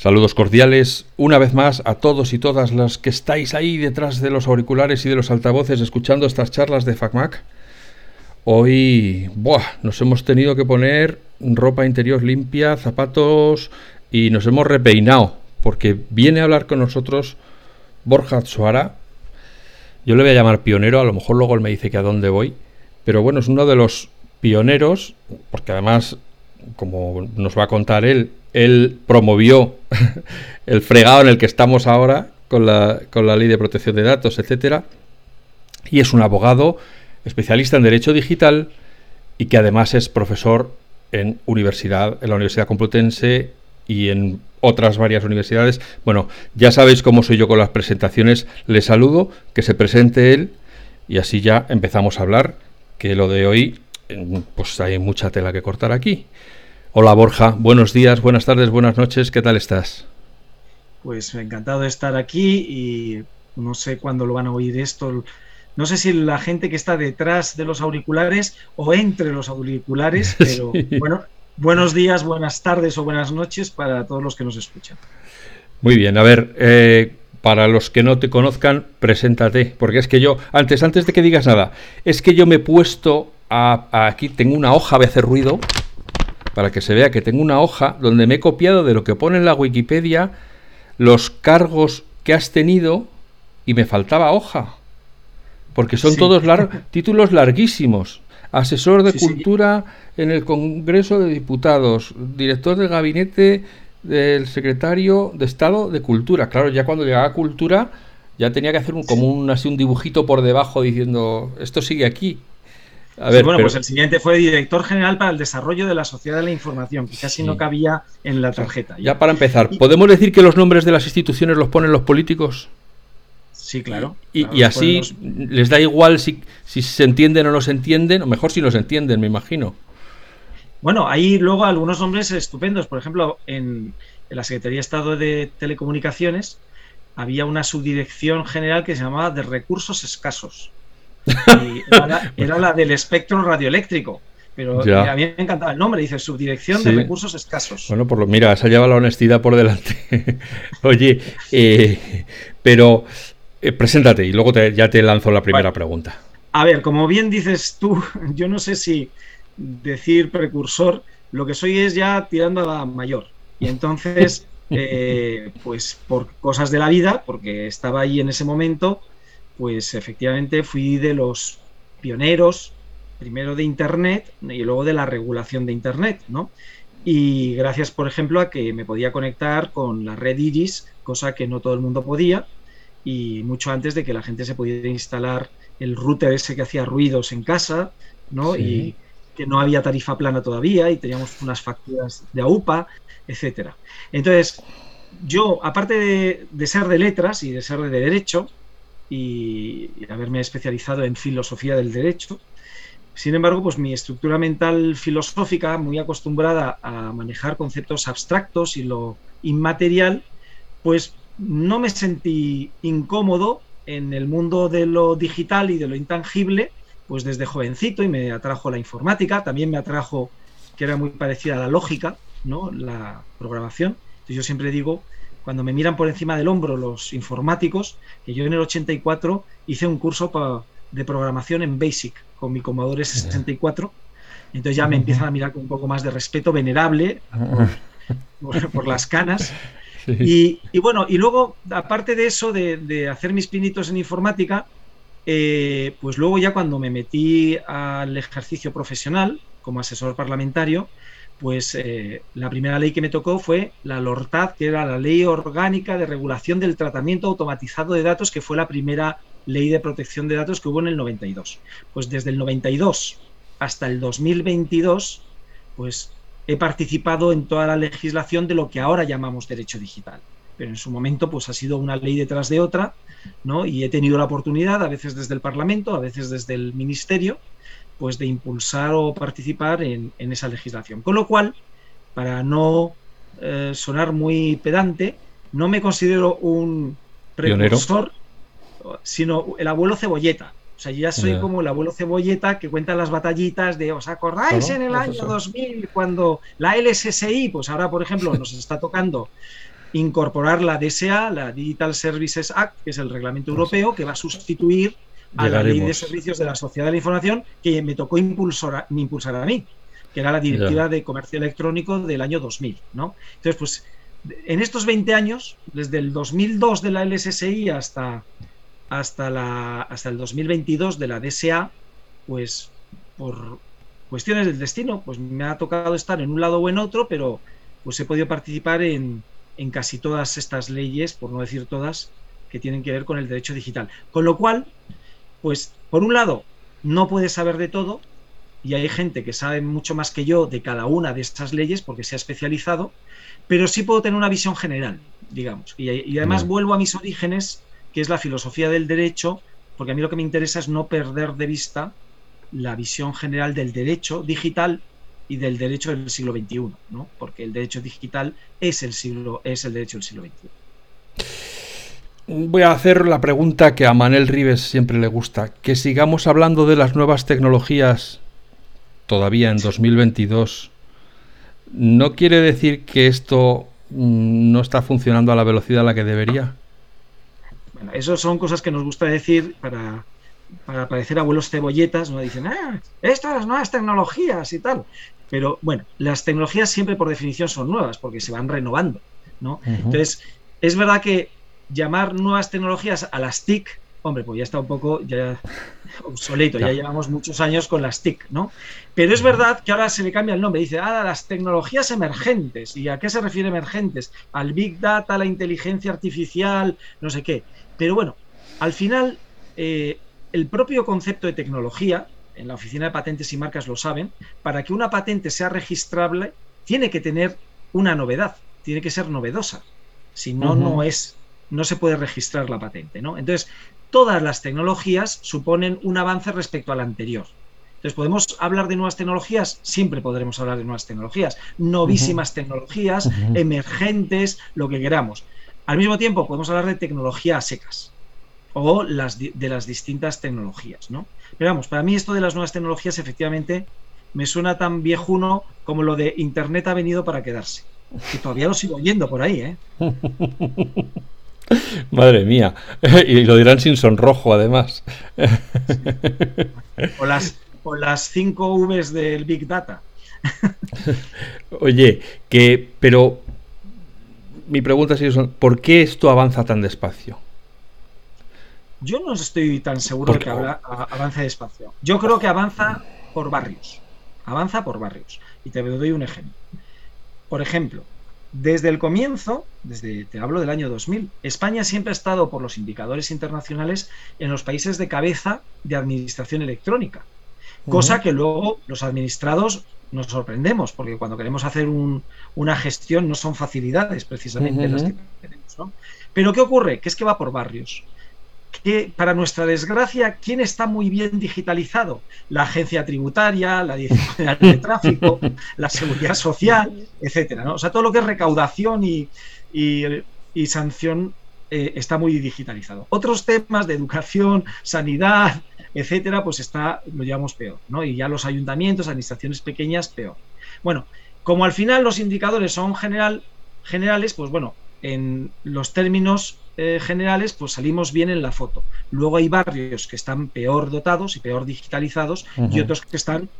Saludos cordiales una vez más a todos y todas las que estáis ahí detrás de los auriculares y de los altavoces escuchando estas charlas de FacMac. Hoy buah, nos hemos tenido que poner ropa interior limpia, zapatos y nos hemos repeinado porque viene a hablar con nosotros Borja Suara. Yo le voy a llamar pionero, a lo mejor luego él me dice que a dónde voy, pero bueno, es uno de los pioneros, porque además, como nos va a contar él, él promovió el fregado en el que estamos ahora con la, con la ley de protección de datos, etcétera, y es un abogado especialista en derecho digital y que además es profesor en universidad, en la Universidad Complutense y en otras varias universidades. Bueno, ya sabéis cómo soy yo con las presentaciones. Le saludo, que se presente él y así ya empezamos a hablar, que lo de hoy, pues hay mucha tela que cortar aquí. Hola Borja, buenos días, buenas tardes, buenas noches, ¿qué tal estás? Pues encantado de estar aquí y no sé cuándo lo van a oír esto. No sé si la gente que está detrás de los auriculares o entre los auriculares, pero bueno, buenos días, buenas tardes o buenas noches para todos los que nos escuchan. Muy bien, a ver, eh, para los que no te conozcan, preséntate, porque es que yo, antes, antes de que digas nada, es que yo me he puesto a, aquí, tengo una hoja, de hacer ruido, para que se vea que tengo una hoja donde me he copiado de lo que pone en la Wikipedia los cargos que has tenido y me faltaba hoja. Porque son todos títulos larguísimos. Asesor de Cultura en el Congreso de Diputados, director del gabinete del secretario de Estado de Cultura. Claro, ya cuando llegaba a Cultura ya tenía que hacer un, como un, así un dibujito por debajo diciendo esto sigue aquí bueno, pues el siguiente fue director general para el desarrollo de la sociedad de la información, que casi no cabía en la tarjeta. Ya, para empezar, ¿podemos decir que los nombres de las instituciones los ponen los políticos? Sí, claro. Y, así les da igual si, si se entienden o no se entienden, o mejor si no se entienden, me imagino. Bueno, hay luego algunos nombres estupendos. Por ejemplo, en, en la Secretaría de Estado de Telecomunicaciones había una subdirección general que se llamaba de recursos escasos era, la, del espectro radioeléctrico. Pero a mí me encantaba el nombre, dice Subdirección de Recursos Escasos. Bueno, por lo mira, se ha llevado la honestidad por delante. Oye, eh, pero eh, preséntate y luego ya te lanzo la primera pregunta. A ver, como bien dices tú, yo no sé si decir precursor, lo que soy es ya tirando a la mayor. Y entonces, eh, pues por cosas de la vida, porque estaba ahí en ese momento, pues efectivamente fui de los pioneros, primero de Internet y luego de la regulación de Internet, ¿no? Y gracias, por ejemplo, a que me podía conectar con la red Iris, cosa que no todo el mundo podía, y mucho antes de que la gente se pudiera instalar el router ese que hacía ruidos en casa, ¿no? Y que no había tarifa plana todavía y teníamos unas facturas de AUPA, etcétera. Entonces, yo, aparte de, de ser de letras y de ser de derecho, y, haberme especializado en filosofía del derecho. Sin embargo, pues mi estructura mental filosófica, muy acostumbrada a manejar conceptos abstractos y lo inmaterial, pues no me sentí incómodo en el mundo de lo digital y de lo intangible, pues desde jovencito y me atrajo la informática, también me atrajo que era muy parecida a la lógica, ¿no? La programación. Entonces yo siempre digo cuando me miran por encima del hombro los informáticos, que yo en el 84 hice un curso de programación en BASIC con mi Commodore 64. Entonces ya me empiezan a mirar con un poco más de respeto, venerable por, las canas. Y, bueno, y luego, aparte de eso, de, hacer mis pinitos en informática, eh, pues luego ya cuando me metí al ejercicio profesional como asesor parlamentario, pues eh, la primera ley que me tocó fue la LORTAD, que era la Ley Orgánica de Regulación del Tratamiento Automatizado de Datos, que fue la primera ley de protección de datos que hubo en el 92. Pues desde el 92 hasta el 2022, pues he participado en toda la legislación de lo que ahora llamamos derecho digital. Pero en su momento, pues ha sido una ley detrás de otra, ¿no? Y he tenido la oportunidad, a veces desde el Parlamento, a veces desde el Ministerio, pues de impulsar o participar en, esa legislación. Con lo cual, para no eh, sonar muy pedante, no me considero un precursor, sino el abuelo cebolleta. O sea, yo ya soy como el abuelo cebolleta que cuenta las batallitas de, ¿os acordáis en el año 2000 cuando la LSSI, pues ahora por ejemplo nos está tocando incorporar la DSA, la Digital Services Act, que es el reglamento europeo, que va a sustituir a la ley de servicios de la sociedad de la información que me tocó impulsar, impulsar a mí, que era la directiva de comercio electrónico del año 2000. ¿no? Entonces, pues en estos 20 años, desde el 2002 de la LSSI hasta, hasta, la, hasta el 2022 de la DSA, pues por cuestiones del destino, pues me ha tocado estar en un lado o en otro, pero pues he podido participar en, en casi todas estas leyes, por no decir todas, que tienen que ver con el derecho digital. Con lo cual, pues por un lado, no puedes saber de todo, y hay gente que sabe mucho más que yo de cada una de estas leyes porque se ha especializado, pero sí puedo tener una visión general, digamos. Y, además vuelvo a mis orígenes, que es la filosofía del derecho, porque a mí lo que me interesa es no perder de vista la visión general del derecho digital y del derecho del siglo XXI, ¿no? porque el derecho digital es el, siglo, es el derecho del siglo XXI. Voy a hacer la pregunta que a Manel Rives siempre le gusta, que sigamos hablando de las nuevas tecnologías todavía en 2022, ¿no quiere decir que esto mm, no está funcionando a la velocidad a la que debería? Bueno, eso son cosas que nos gusta decir para, para parecer abuelos cebolletas, ¿no? Dicen, ah, estas las nuevas tecnologías y tal. Pero bueno, las tecnologías siempre por definición son nuevas porque se van renovando, ¿no? Entonces, es verdad que llamar nuevas tecnologías a las TIC hombre, pues ya está un poco ya obsoleto, ya llevamos muchos años con las TIC, ¿no? Pero es verdad que ahora se le cambia el nombre, dice, ah, las tecnologías emergentes. ¿Y a qué se refiere emergentes? Al Big Data, la inteligencia artificial, no sé qué. Pero bueno, al final, eh, el propio concepto de tecnología, en la Oficina de Patentes y Marcas lo saben, para que una patente sea registrable, tiene que tener una novedad, tiene que ser novedosa. Si no, no es no se puede registrar la patente. ¿no? Entonces, todas las tecnologías suponen un avance respecto al anterior. Entonces, ¿podemos hablar de nuevas tecnologías? Siempre podremos hablar de nuevas tecnologías, novísimas tecnologías, emergentes, lo que queramos. Al mismo tiempo, podemos hablar de tecnología secas o las, de las distintas tecnologías, ¿no? Pero vamos, para mí esto de las nuevas tecnologías efectivamente me suena tan viejuno como lo de Internet ha venido para quedarse. Que todavía lo sigo oyendo por ahí, ¿eh? Madre mía. Y lo dirán sin sonrojo, además. O las, o las cinco Vs del Big Data. Oye, que, pero mi pregunta es, ¿por qué esto avanza tan despacio? Yo no estoy tan seguro de que avance despacio. Yo creo que avanza por barrios. Avanza por barrios. Y te doy un ejemplo. Por ejemplo, desde el comienzo, desde te hablo del año 2000, España siempre ha estado por los indicadores internacionales en los países de cabeza de administración electrónica, cosa que luego los administrados nos sorprendemos, porque cuando queremos hacer una gestión no son facilidades precisamente las que tenemos. Pero ¿qué ocurre? Que es que va por barrios que, para nuestra desgracia, ¿quién está muy bien digitalizado? La agencia tributaria, la dirección de tráfico, la seguridad social, etcétera. ¿no? O sea, todo lo que es recaudación y, y, sanción eh, está muy digitalizado. Otros temas de educación, sanidad, etcétera, pues está, lo llevamos peor, ¿no? Y ya los ayuntamientos, administraciones pequeñas, peor. Bueno, como al final los indicadores son general, generales, pues bueno, en los términos eh, generales, pues salimos bien en la foto. Luego hay barrios que están peor dotados y peor digitalizados y otros que están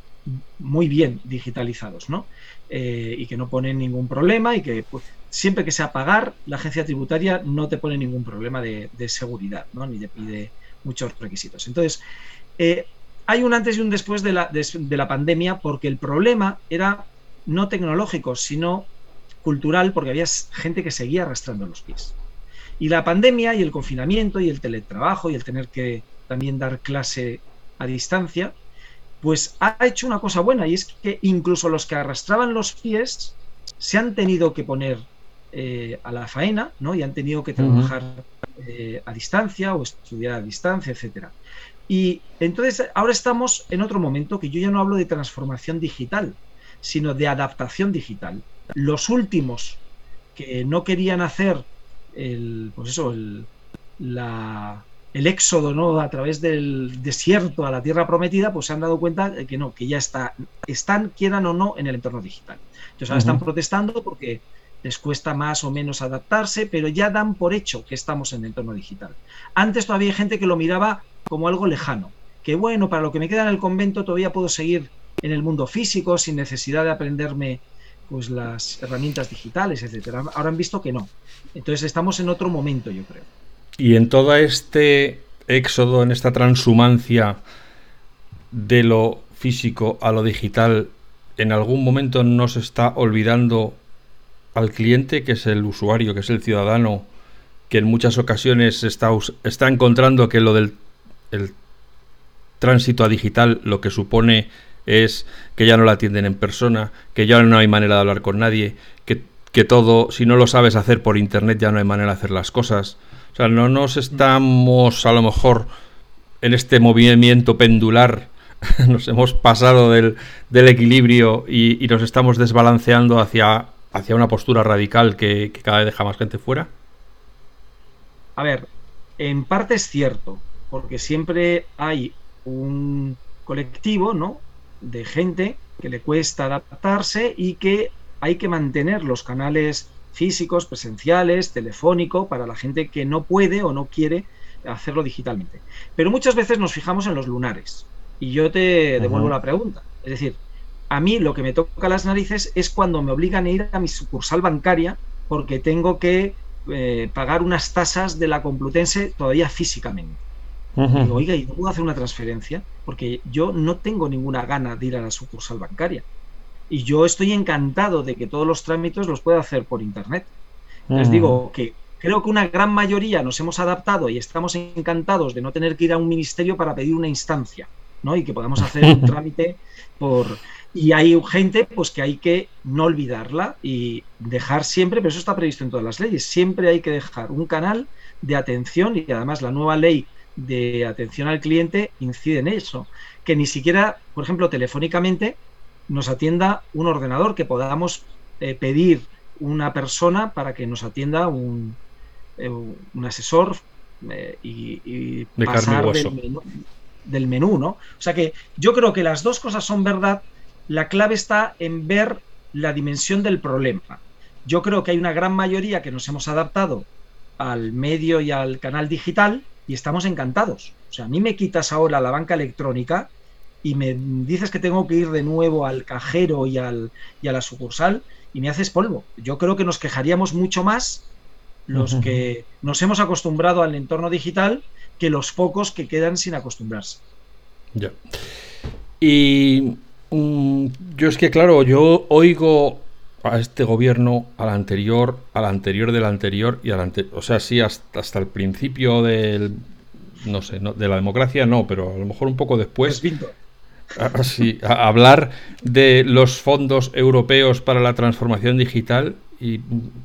muy bien digitalizados, ¿no? Eh, y que no ponen ningún problema y que pues, siempre que sea pagar, la agencia tributaria no te pone ningún problema de, seguridad, ¿no? Ni te pide muchos requisitos. Entonces, eh, hay un antes y un después de la, de la pandemia porque el problema era no tecnológico, sino cultural porque había gente que seguía arrastrando los pies. Y la pandemia y el confinamiento y el teletrabajo y el tener que también dar clase a distancia, pues ha hecho una cosa buena y es que incluso los que arrastraban los pies se han tenido que poner eh, a la faena, ¿no? Y han tenido que trabajar eh, a distancia o estudiar a distancia, etcétera. Y entonces ahora estamos en otro momento que yo ya no hablo de transformación digital, sino de adaptación digital. Los últimos que no querían hacer el, pues eso, el, el éxodo ¿no? a través del desierto a la tierra prometida, pues se han dado cuenta de que no, que ya está, están, quieran o no, en el entorno digital. Entonces ahora están protestando porque les cuesta más o menos adaptarse, pero ya dan por hecho que estamos en el entorno digital. Antes todavía hay gente que lo miraba como algo lejano, que bueno, para lo que me queda en el convento todavía puedo seguir en el mundo físico sin necesidad de aprenderme pues las herramientas digitales, etcétera. Ahora han visto que no. Entonces estamos en otro momento, yo creo. Y en todo este éxodo, en esta transhumancia de lo físico a lo digital, en algún momento no se está olvidando al cliente, que es el usuario, que es el ciudadano, que en muchas ocasiones está, está encontrando que lo del el tránsito a digital lo que supone es que ya no la atienden en persona, que ya no hay manera de hablar con nadie, que, que todo, si no lo sabes hacer por internet, ya no hay manera de hacer las cosas. O sea, no nos estamos a lo mejor en este movimiento pendular, nos hemos pasado del, del equilibrio y, y, nos estamos desbalanceando hacia, hacia una postura radical que, que cada vez deja más gente fuera. A ver, en parte es cierto, porque siempre hay un colectivo, ¿no? De gente que le cuesta adaptarse y que hay que mantener los canales físicos, presenciales, telefónico, para la gente que no puede o no quiere hacerlo digitalmente. Pero muchas veces nos fijamos en los lunares. Y yo te devuelvo la pregunta. Es decir, a mí lo que me toca las narices es cuando me obligan a ir a mi sucursal bancaria porque tengo que eh, pagar unas tasas de la Complutense todavía físicamente. Digo, oiga, ¿y no puedo hacer una transferencia? Porque yo no tengo ninguna gana de ir a la sucursal bancaria. Y yo estoy encantado de que todos los trámites los pueda hacer por internet. Les digo que creo que una gran mayoría nos hemos adaptado y estamos encantados de no tener que ir a un ministerio para pedir una instancia, ¿no? Y que podamos hacer un trámite por. Y hay gente pues que hay que no olvidarla y dejar siempre, pero eso está previsto en todas las leyes, siempre hay que dejar un canal de atención y además la nueva ley de atención al cliente incide en eso. Que ni siquiera, por ejemplo, telefónicamente nos atienda un ordenador, que podamos eh, pedir una persona para que nos atienda un, eh, un asesor eh, y, y pasar del menú, del menú, ¿no? O sea que yo creo que las dos cosas son verdad. La clave está en ver la dimensión del problema. Yo creo que hay una gran mayoría que nos hemos adaptado al medio y al canal digital y estamos encantados. O sea, a mí me quitas ahora la banca electrónica y me dices que tengo que ir de nuevo al cajero y, al, y a la sucursal y me haces polvo. Yo creo que nos quejaríamos mucho más los que nos hemos acostumbrado al entorno digital que los pocos que quedan sin acostumbrarse. Ya. Y um, yo es que, claro, yo oigo a este gobierno, al anterior, al anterior del anterior y al anterior. O sea, sí, hasta, hasta el principio del. No sé, no, de la democracia no, pero a lo mejor un poco después. A, sí, a hablar de los fondos europeos para la transformación digital y,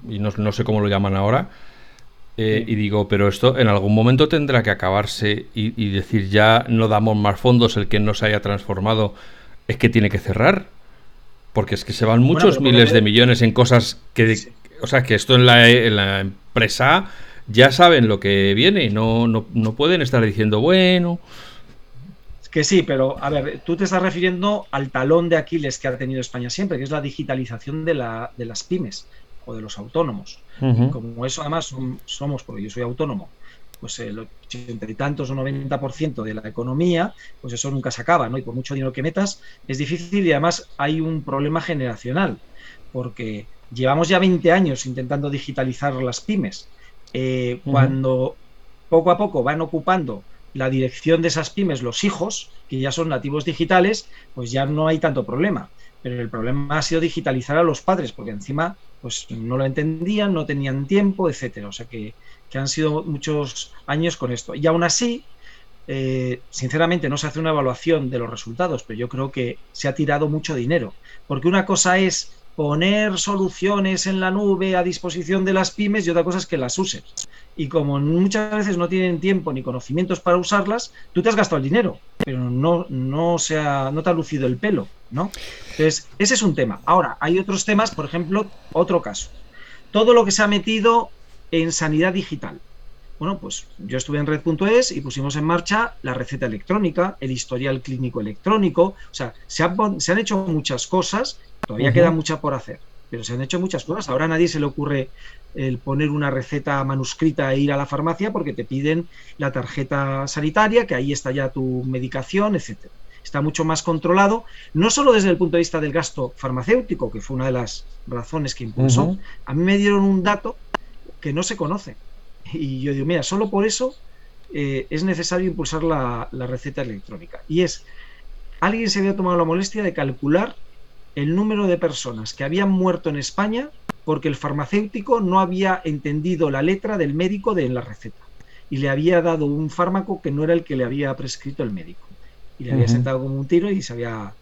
y no, no, sé cómo lo llaman ahora. Eh, sí. Y digo, pero esto en algún momento tendrá que acabarse y, y decir ya no damos más fondos, el que no se haya transformado es que tiene que cerrar porque es que se van muchos bueno, miles de millones en cosas que, sí. o sea, que esto en la, en la, empresa ya saben lo que viene, no, no, no pueden estar diciendo, bueno. Que sí, pero a ver, tú te estás refiriendo al talón de Aquiles que ha tenido España siempre, que es la digitalización de, la, de las pymes o de los autónomos. Uh -huh. Como eso además somos, porque yo soy autónomo, pues el ochenta y tantos o 90% de la economía, pues eso nunca se acaba, ¿no? Y por mucho dinero que metas, es difícil y además hay un problema generacional, porque llevamos ya 20 años intentando digitalizar las pymes. Eh, uh -huh. Cuando poco a poco van ocupando la dirección de esas pymes los hijos, que ya son nativos digitales, pues ya no hay tanto problema. Pero el problema ha sido digitalizar a los padres, porque encima pues no lo entendían, no tenían tiempo, etcétera. O sea que que han sido muchos años con esto. Y aún así, eh, sinceramente no se hace una evaluación de los resultados, pero yo creo que se ha tirado mucho dinero. Porque una cosa es poner soluciones en la nube a disposición de las pymes y otra cosa es que las usen. Y como muchas veces no tienen tiempo ni conocimientos para usarlas, tú te has gastado el dinero, pero no, no, se ha, no te ha lucido el pelo, ¿no? Entonces, ese es un tema. Ahora, hay otros temas, por ejemplo, otro caso. Todo lo que se ha metido en sanidad digital. Bueno, pues yo estuve en red.es y pusimos en marcha la receta electrónica, el historial clínico electrónico, o sea, se han, se han hecho muchas cosas, todavía uh -huh. queda mucha por hacer. pero se han hecho muchas cosas. Ahora a nadie se le ocurre el poner una receta manuscrita e ir a la farmacia porque te piden la tarjeta sanitaria, que ahí está ya tu medicación, etcétera. Está mucho más controlado, no solo desde el punto de vista del gasto farmacéutico, que fue una de las razones que impulsó. A mí me dieron un dato que no se conoce. Y yo digo, mira, solo por eso eh, es necesario impulsar la, la receta electrónica. Y es, alguien se había tomado la molestia de calcular el número de personas que habían muerto en España porque el farmacéutico no había entendido la letra del médico de la receta y le había dado un fármaco que no era el que le había prescrito el médico y le había sentado como un tiro y se había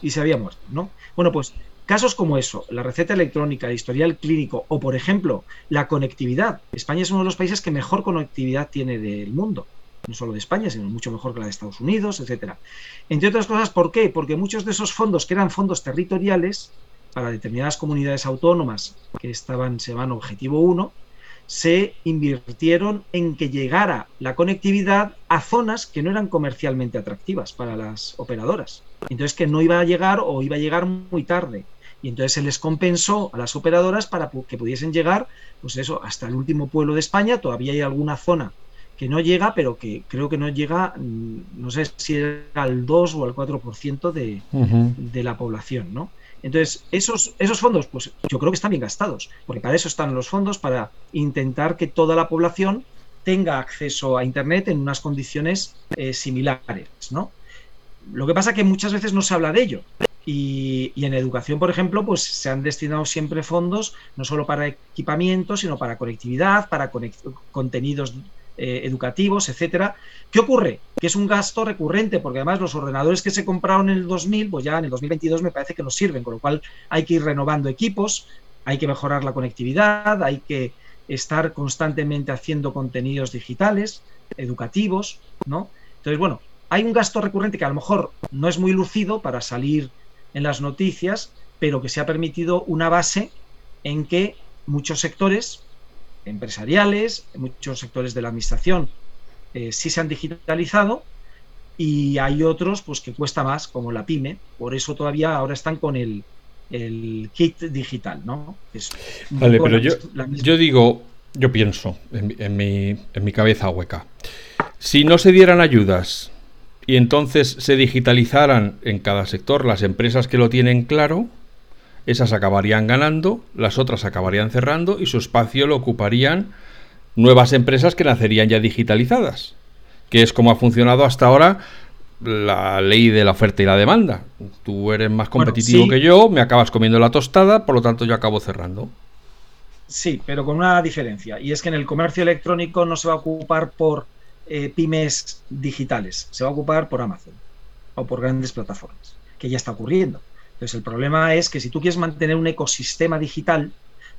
y se había muerto, ¿no? Bueno, pues casos como eso, la receta electrónica, el historial clínico o por ejemplo, la conectividad. España es uno de los países que mejor conectividad tiene del mundo no solo de España, sino mucho mejor que la de Estados Unidos, etcétera. Entre otras cosas, ¿por qué? Porque muchos de esos fondos, que eran fondos territoriales, para determinadas comunidades autónomas que estaban, se llaman Objetivo 1, se invirtieron en que llegara la conectividad a zonas que no eran comercialmente atractivas para las operadoras. Entonces que no iba a llegar o iba a llegar muy tarde. Y entonces se les compensó a las operadoras para que pudiesen llegar, pues eso, hasta el último pueblo de España. Todavía hay alguna zona que no llega, pero que creo que no llega, mm, no sé si era al 2 o al 4% de, de la población, ¿no? Entonces, esos, esos fondos, pues yo creo que están bien gastados, porque para eso están los fondos, para intentar que toda la población tenga acceso a Internet en unas condiciones eh, similares, ¿no? Lo que pasa es que muchas veces no se habla de ello. Y, en educación, por ejemplo, pues se han destinado siempre fondos no solo para equipamiento, sino para conectividad, para contenidos eh, educativos, etcétera. ¿Qué ocurre? Que es un gasto recurrente, porque además los ordenadores que se compraron en el 2000, pues ya en el 2022 me parece que nos sirven, con lo cual hay que ir renovando equipos, hay que mejorar la conectividad, hay que estar constantemente haciendo contenidos digitales, educativos, ¿no? Entonces, bueno, hay un gasto recurrente que a lo mejor no es muy lucido para salir en las noticias, pero que se ha permitido una base en que muchos sectores empresariales, muchos sectores de la administración eh, sí se han digitalizado y hay otros pues que cuesta más, como la pyme, por eso todavía ahora están con el, kit digital, ¿no? vale, pero yo, yo digo, yo pienso en, mi, en mi cabeza hueca, si no se dieran ayudas y entonces se digitalizaran en cada sector las empresas que lo tienen claro, esas acabarían ganando, las otras acabarían cerrando y su espacio lo ocuparían nuevas empresas que nacerían ya digitalizadas, que es como ha funcionado hasta ahora la ley de la oferta y la demanda. Tú eres más competitivo que yo, me acabas comiendo la tostada, por lo tanto yo acabo cerrando. Sí, pero con una diferencia, y es que en el comercio electrónico no se va a ocupar por eh, pymes digitales, se va a ocupar por Amazon o por grandes plataformas, que ya está ocurriendo. Entonces, el problema es que si tú quieres mantener un ecosistema digital,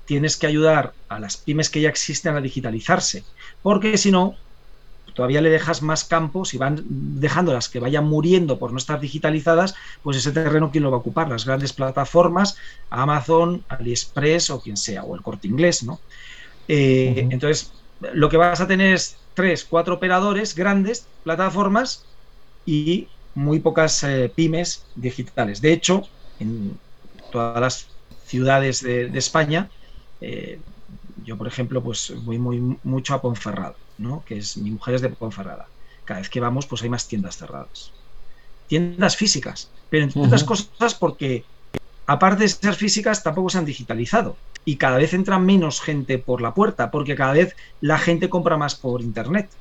tienes que ayudar a las pymes que ya existen a digitalizarse, porque si no, todavía le dejas más campo, si van dejando las que vayan muriendo por no estar digitalizadas, pues ese terreno, ¿quién lo va a ocupar? Las grandes plataformas, Amazon, AliExpress o quien sea, o el corte inglés, ¿no? Eh, entonces, lo que vas a tener es tres, cuatro operadores, grandes plataformas y muy pocas eh, pymes digitales. De hecho, en todas las ciudades de, España. Eh, yo, por ejemplo, pues voy muy mucho a Ponferrada, ¿no? Que es mi mujer es de Ponferrada. Cada vez que vamos, pues hay más tiendas cerradas. Tiendas físicas, pero entre otras cosas porque aparte de ser físicas, tampoco se han digitalizado. Y cada vez entra menos gente por la puerta, porque cada vez la gente compra más por internet.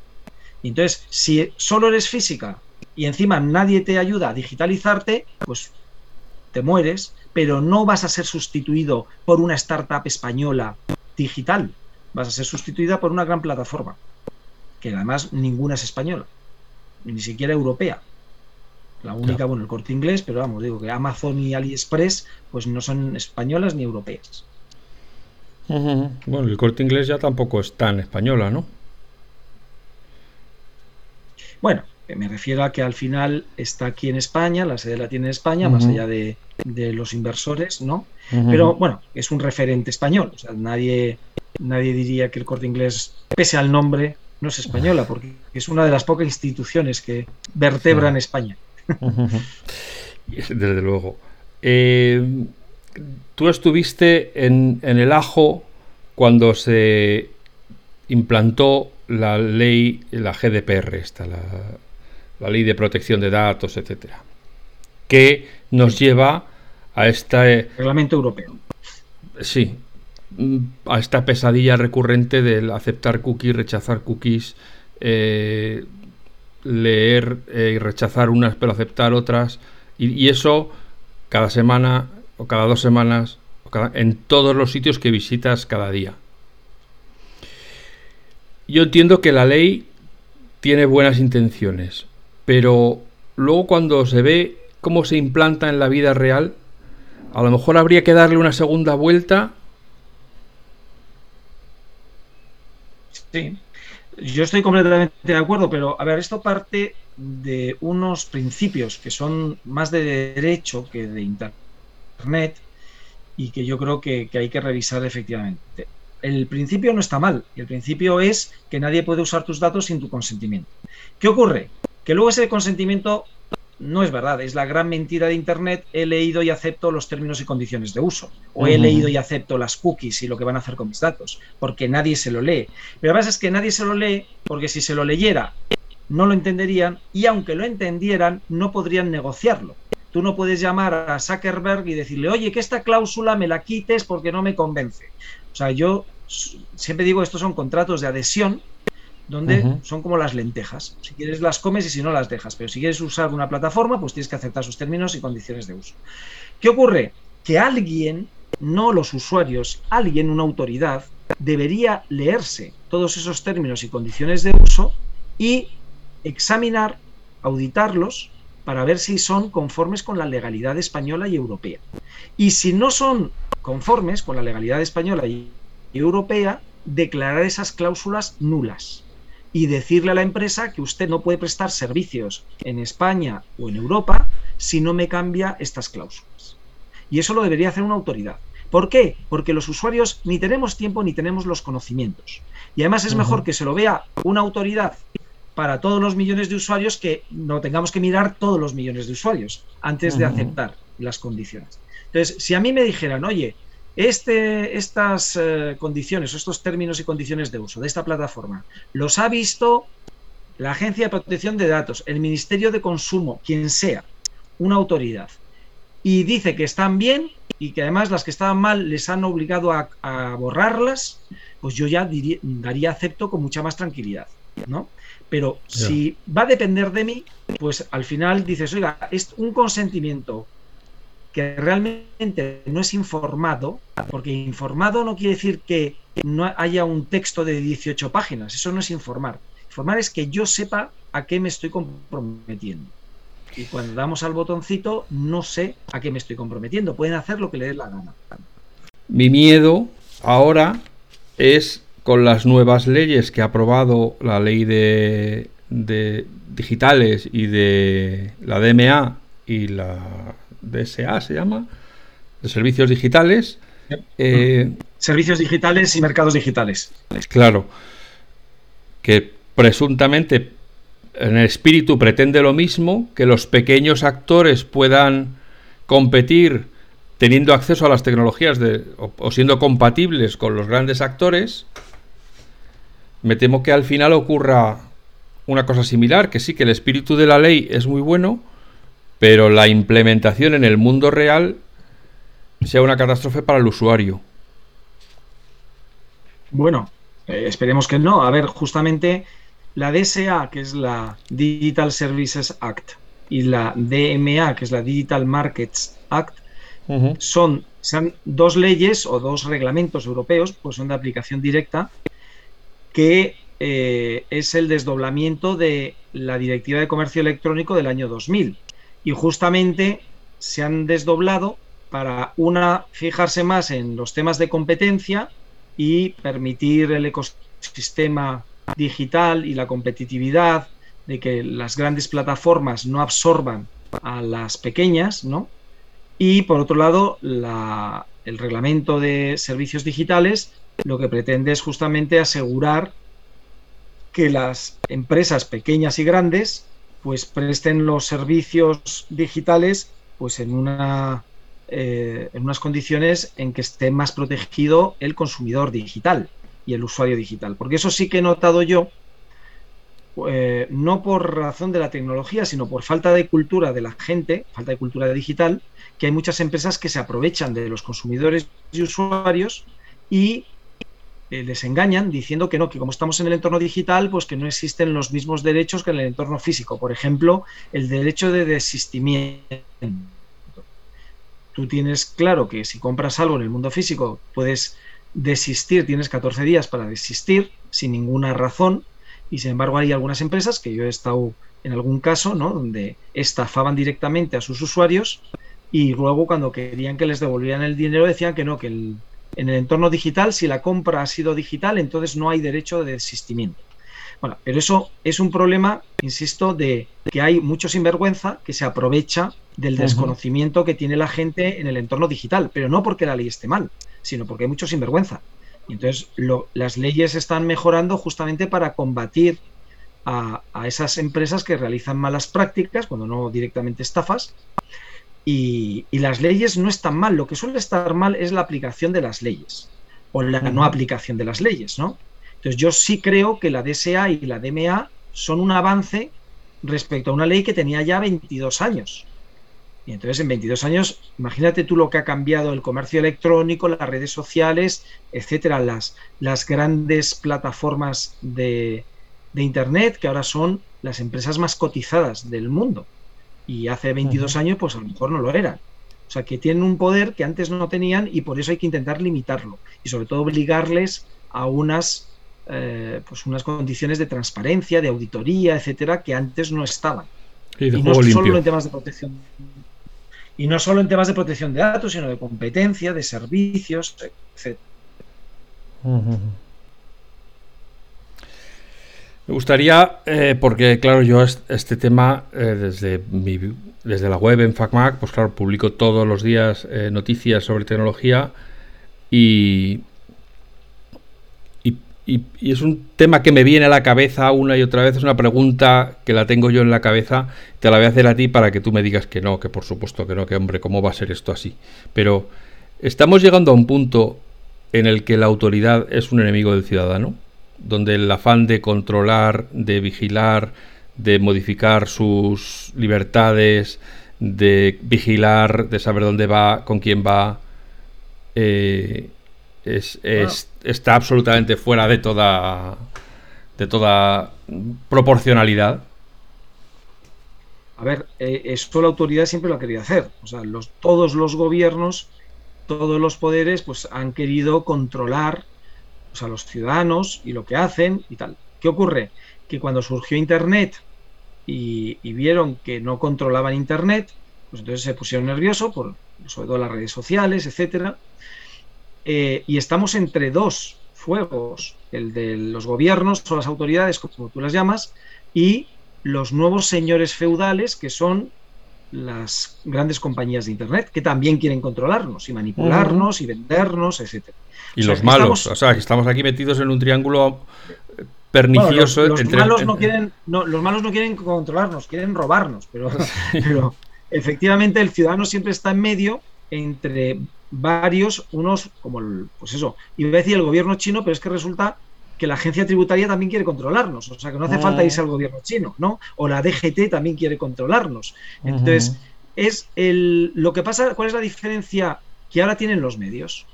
entonces, si solo eres física y encima nadie te ayuda a digitalizarte, pues te mueres, pero no vas a ser sustituido por una startup española digital. Vas a ser sustituida por una gran plataforma, que además ninguna es española, ni siquiera europea. La única, bueno, el corte inglés, pero vamos, digo que Amazon y AliExpress pues no son españolas ni europeas. Bueno, el corte inglés ya tampoco es tan española, ¿no? Bueno, me refiero a que al final está aquí en España, la sede la tiene en España, más allá de, los inversores, ¿no? Pero bueno, es un referente español. O sea, nadie, nadie diría que el corte inglés, pese al nombre, no es española, porque es una de las pocas instituciones que vertebran España. Desde luego. Eh, tú estuviste en, el ajo cuando se implantó la ley, la GDPR, esta, la, la ley de protección de datos, etcétera, que nos lleva a este reglamento europeo. Sí, a esta pesadilla recurrente del aceptar cookies, rechazar cookies, eh, leer eh, y rechazar unas pero aceptar otras, y, eso cada semana o cada dos semanas en todos los sitios que visitas cada día. Yo entiendo que la ley tiene buenas intenciones, pero luego cuando se ve cómo se implanta en la vida real, a lo mejor habría que darle una segunda vuelta. Sí, yo estoy completamente de acuerdo, pero a ver, esto parte de unos principios que son más de derecho que de Internet y que yo creo que, hay que revisar efectivamente. El principio no está mal, el principio es que nadie puede usar tus datos sin tu consentimiento. ¿Qué ocurre? Que luego ese consentimiento no es verdad, es la gran mentira de Internet, he leído y acepto los términos y condiciones de uso, o he leído y acepto las cookies y lo que van a hacer con mis datos, porque nadie se lo lee. Pero verdad es que nadie se lo lee porque si se lo leyera no lo entenderían y aunque lo entendieran no podrían negociarlo. Tú no puedes llamar a Zuckerberg y decirle, oye, que esta cláusula me la quites porque no me convence. O sea, yo siempre digo, estos son contratos de adhesión donde son como las lentejas. Si quieres las comes y si no las dejas. Pero si quieres usar una plataforma, pues tienes que aceptar sus términos y condiciones de uso. ¿Qué ocurre? Que alguien, no los usuarios, alguien, una autoridad, debería leerse todos esos términos y condiciones de uso y examinar, auditarlos para ver si son conformes con la legalidad española y europea. Y si no son conformes con la legalidad española y europea, declarar esas cláusulas nulas y decirle a la empresa que usted no puede prestar servicios en España o en Europa si no me cambia estas cláusulas. Y eso lo debería hacer una autoridad. ¿Por qué? Porque los usuarios ni tenemos tiempo ni tenemos los conocimientos. Y además es mejor que se lo vea una autoridad para todos los millones de usuarios que no tengamos que mirar todos los millones de usuarios antes de aceptar las condiciones. Entonces, si a mí me dijeran, oye, este, estas eh, condiciones, estos términos y condiciones de uso de esta plataforma, los ha visto la Agencia de Protección de Datos, el Ministerio de Consumo, quien sea, una autoridad, y dice que están bien y que además las que estaban mal les han obligado a, borrarlas, pues yo ya daría acepto con mucha más tranquilidad, ¿no? Pero si va a depender de mí, pues al final dices, oiga, es un consentimiento que realmente no es informado, porque informado no quiere decir que no haya un texto de 18 páginas, eso no es informar. Informar es que yo sepa a qué me estoy comprometiendo. Y cuando damos al botoncito, no sé a qué me estoy comprometiendo. Pueden hacer lo que les dé la gana. Mi miedo ahora es con las nuevas leyes que ha aprobado la ley de, de digitales y de la DMA y la DSA se llama, de servicios digitales. Eh, servicios digitales y mercados digitales. Claro, que presuntamente en el espíritu pretende lo mismo, que los pequeños actores puedan competir teniendo acceso a las tecnologías de, o, siendo compatibles con los grandes actores, me temo que al final ocurra una cosa similar, que sí, que el espíritu de la ley es muy bueno, pero la implementación en el mundo real sea una catástrofe para el usuario. Bueno, eh, esperemos que no. A ver, justamente la DSA, que es la Digital Services Act, y la DMA, que es la Digital Markets Act, son, son, dos leyes o dos reglamentos europeos, pues son de aplicación directa, que eh, es el desdoblamiento de la Directiva de Comercio Electrónico del año 2000 y justamente se han desdoblado para una fijarse más en los temas de competencia y permitir el ecosistema digital y la competitividad de que las grandes plataformas no absorban a las pequeñas, ¿no? Y por otro lado, el reglamento de servicios digitales lo que pretende es justamente asegurar que las empresas pequeñas y grandes pues presten los servicios digitales pues en una eh, en unas condiciones en que esté más protegido el consumidor digital y el usuario digital. Porque eso sí que he notado yo, eh, no por razón de la tecnología, sino por falta de cultura de la gente, falta de cultura digital, que hay muchas empresas que se aprovechan de los consumidores y usuarios y eh, les engañan diciendo que no, que como estamos en el entorno digital, pues que no existen los mismos derechos que en el entorno físico. Por ejemplo, el derecho de desistimiento. Tú tienes claro que si compras algo en el mundo físico, puedes desistir, tienes 14 días para desistir sin ninguna razón. Y sin embargo, hay algunas empresas que yo he estado en algún caso, ¿no? Donde estafaban directamente a sus usuarios y luego cuando querían que les devolvieran el dinero decían que no, que el, en el entorno digital, si la compra ha sido digital, entonces no hay derecho de desistimiento. Bueno, pero eso es un problema, insisto, de que hay mucho sinvergüenza que se aprovecha del desconocimiento que tiene la gente en el entorno digital, pero no porque la ley esté mal, sino porque hay mucho sinvergüenza. Y entonces las leyes están mejorando justamente para combatir a, a, esas empresas que realizan malas prácticas, cuando no directamente estafas, y, las leyes no están mal, lo que suele estar mal es la aplicación de las leyes o la no aplicación de las leyes, ¿no? Entonces yo sí creo que la DSA y la DMA son un avance respecto a una ley que tenía ya 22 años. Y entonces en 22 años, imagínate tú lo que ha cambiado el comercio electrónico, las redes sociales, etcétera, las, las grandes plataformas de, de Internet, que ahora son las empresas más cotizadas del mundo y hace 22 años pues a lo mejor no lo eran. O sea, que tienen un poder que antes no tenían y por eso hay que intentar limitarlo y sobre todo obligarles a unas eh, pues unas condiciones de transparencia, de auditoría, etcétera, que antes no estaban. y no solo en temas de protección y no solo en temas de protección de datos, sino de competencia, de servicios, etcétera. Me gustaría, eh, porque claro, yo este tema eh, desde, mi, desde la web en FacMac, pues claro, publico todos los días eh, noticias sobre tecnología y, y, es un tema que me viene a la cabeza una y otra vez, es una pregunta que la tengo yo en la cabeza, te la voy a hacer a ti para que tú me digas que no, que por supuesto que no, que hombre, ¿cómo va a ser esto así? Pero estamos llegando a un punto en el que la autoridad es un enemigo del ciudadano donde el afán de controlar, de vigilar, de modificar sus libertades, de vigilar, de saber dónde va, con quién va, eh, es, está absolutamente fuera de toda de toda proporcionalidad. A ver, eh, esto la autoridad siempre lo ha querido hacer. O sea, los, todos los gobiernos, todos los poderes, pues han querido controlar a los ciudadanos y lo que hacen y tal. ¿Qué ocurre? Que cuando surgió Internet y, vieron que no controlaban Internet, pues entonces se pusieron nerviosos, por, sobre todo las redes sociales, etcétera. Eh, y estamos entre dos fuegos, el de los gobiernos o las autoridades, como tú las llamas, y los nuevos señores feudales que son las grandes compañías de Internet, que también quieren controlarnos y manipularnos y vendernos, etcétera. Y los malos, o sea, estamos aquí metidos en un triángulo pernicioso. los, malos no quieren, los malos no quieren controlarnos, quieren robarnos, pero, pero efectivamente el ciudadano siempre está en medio entre varios, unos como el, pues eso, iba a decir el gobierno chino, pero es que resulta que la agencia tributaria también quiere controlarnos, o sea que no hace falta irse al gobierno chino, ¿no? O la DGT también quiere controlarnos. Entonces, es el lo que pasa, ¿cuál es la diferencia que ahora tienen los medios?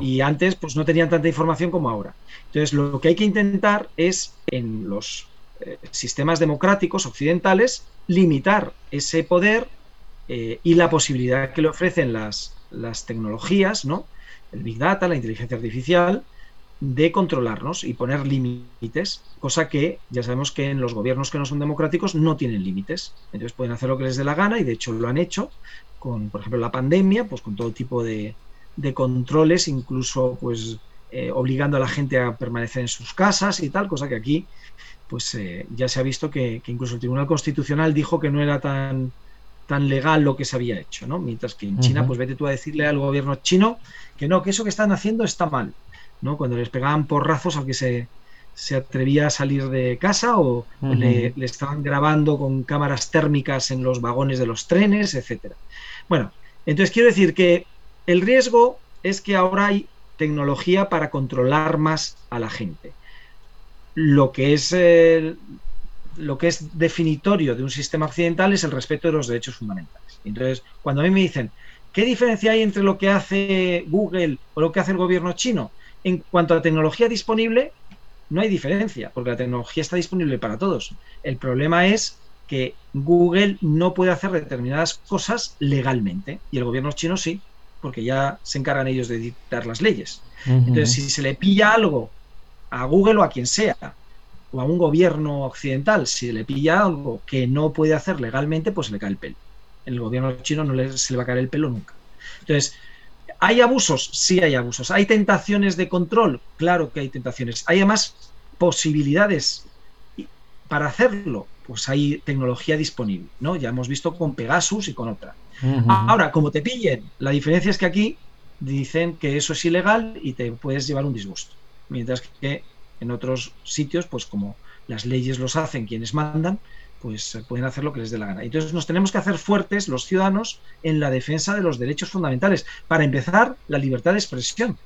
Y antes pues no tenían tanta información como ahora. Entonces lo que hay que intentar es en los eh, sistemas democráticos occidentales limitar ese poder eh, y la posibilidad que le ofrecen las, las tecnologías, ¿no? El Big Data, la inteligencia artificial, de controlarnos y poner límites, cosa que ya sabemos que en los gobiernos que no son democráticos no tienen límites. Entonces pueden hacer lo que les dé la gana y de hecho lo han hecho con, por ejemplo, la pandemia, pues con todo tipo de, de controles, incluso pues eh, obligando a la gente a permanecer en sus casas y tal, cosa que aquí pues eh, ya se ha visto que, incluso el Tribunal Constitucional dijo que no era tan, tan legal lo que se había hecho, ¿no? Mientras que en China, pues vete tú a decirle al gobierno chino que no, que eso que están haciendo está mal, ¿no? Cuando les pegaban porrazos al que se, se atrevía a salir de casa o le, le, estaban grabando con cámaras térmicas en los vagones de los trenes, etcétera. Bueno, Entonces quiero decir que el riesgo es que ahora hay tecnología para controlar más a la gente. Lo que es lo que es definitorio de un sistema occidental es el respeto de los derechos fundamentales. Entonces, cuando a mí me dicen, ¿qué diferencia hay entre lo que hace Google o lo que hace el gobierno chino? En cuanto a tecnología disponible, no hay diferencia, porque la tecnología está disponible para todos. El problema es que Google no puede hacer determinadas cosas legalmente y el gobierno chino sí, porque ya se encargan ellos de dictar las leyes. Entonces, si se le pilla algo a Google o a quien sea, o a un gobierno occidental, si le pilla algo que no puede hacer legalmente, pues le cae el pelo. El gobierno chino no le, se le va a caer el pelo nunca. Entonces, ¿hay abusos? Sí hay abusos. ¿Hay tentaciones de control? Claro que hay tentaciones. ¿Hay además posibilidades para hacerlo? Pues hay tecnología disponible, ¿no? Ya hemos visto con Pegasus y con otra. Ahora, como te pillen, la diferencia es que aquí dicen que eso es ilegal y te puedes llevar un disgusto. Mientras que en otros sitios, pues como las leyes los hacen quienes mandan, pues pueden hacer lo que les dé la gana. Entonces nos tenemos que hacer fuertes los ciudadanos en la defensa de los derechos fundamentales. Para empezar, la libertad de expresión.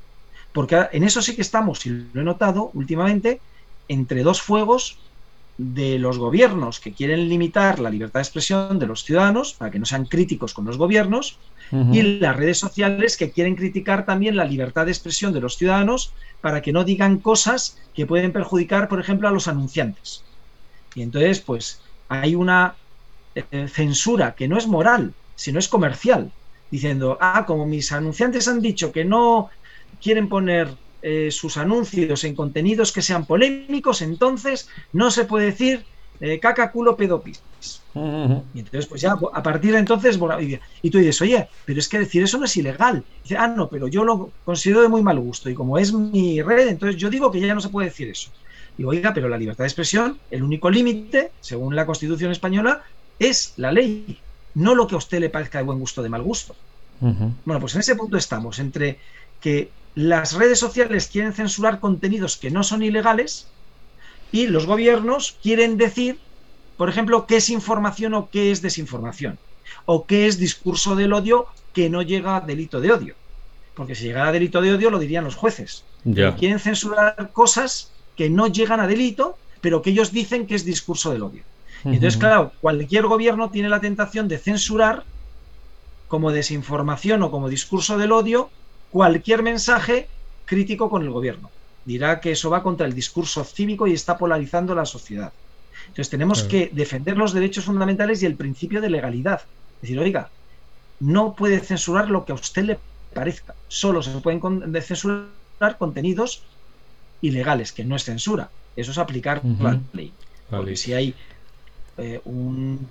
Porque en eso sí que estamos, y lo he notado últimamente, entre dos fuegos de los gobiernos que quieren limitar la libertad de expresión de los ciudadanos para que no sean críticos con los gobiernos y las redes sociales que quieren criticar también la libertad de expresión de los ciudadanos para que no digan cosas que pueden perjudicar, por ejemplo, a los anunciantes. Y entonces, pues hay una eh, censura que no es moral, sino es comercial, diciendo, ah, como mis anunciantes han dicho que no quieren poner eh, sus anuncios en contenidos que sean polémicos, entonces no se puede decir eh, caca, culo, pedopis. Y entonces, pues ya, a partir de entonces, y tú dices, oye, pero es que decir eso no es ilegal. dice, ah, no, pero yo lo considero de muy mal gusto. Y como es mi red, entonces yo digo que ya no se puede decir eso. Digo, oiga, pero la libertad de expresión, el único límite, según la Constitución española, es la ley, no lo que a usted le parezca de buen gusto o de mal gusto. Bueno, pues en ese punto estamos, entre que las redes sociales quieren censurar contenidos que no son ilegales y los gobiernos quieren decir, por ejemplo, qué es información o qué es desinformación, o qué es discurso del odio que no llega a delito de odio. Porque si llegara a delito de odio lo dirían los jueces. Quieren censurar cosas que no llegan a delito, pero que ellos dicen que es discurso del odio. Entonces, claro, cualquier gobierno tiene la tentación de censurar como desinformación o como discurso del odio cualquier mensaje crítico con el gobierno dirá que eso va contra el discurso cívico y está polarizando la sociedad. Entonces tenemos que defender los derechos fundamentales y el principio de legalidad. Es decir, oiga, no puede censurar lo que a usted le parezca. Solo se pueden censurar contenidos ilegales, que no es censura. Eso es aplicar la ley. Porque si hay eh, un,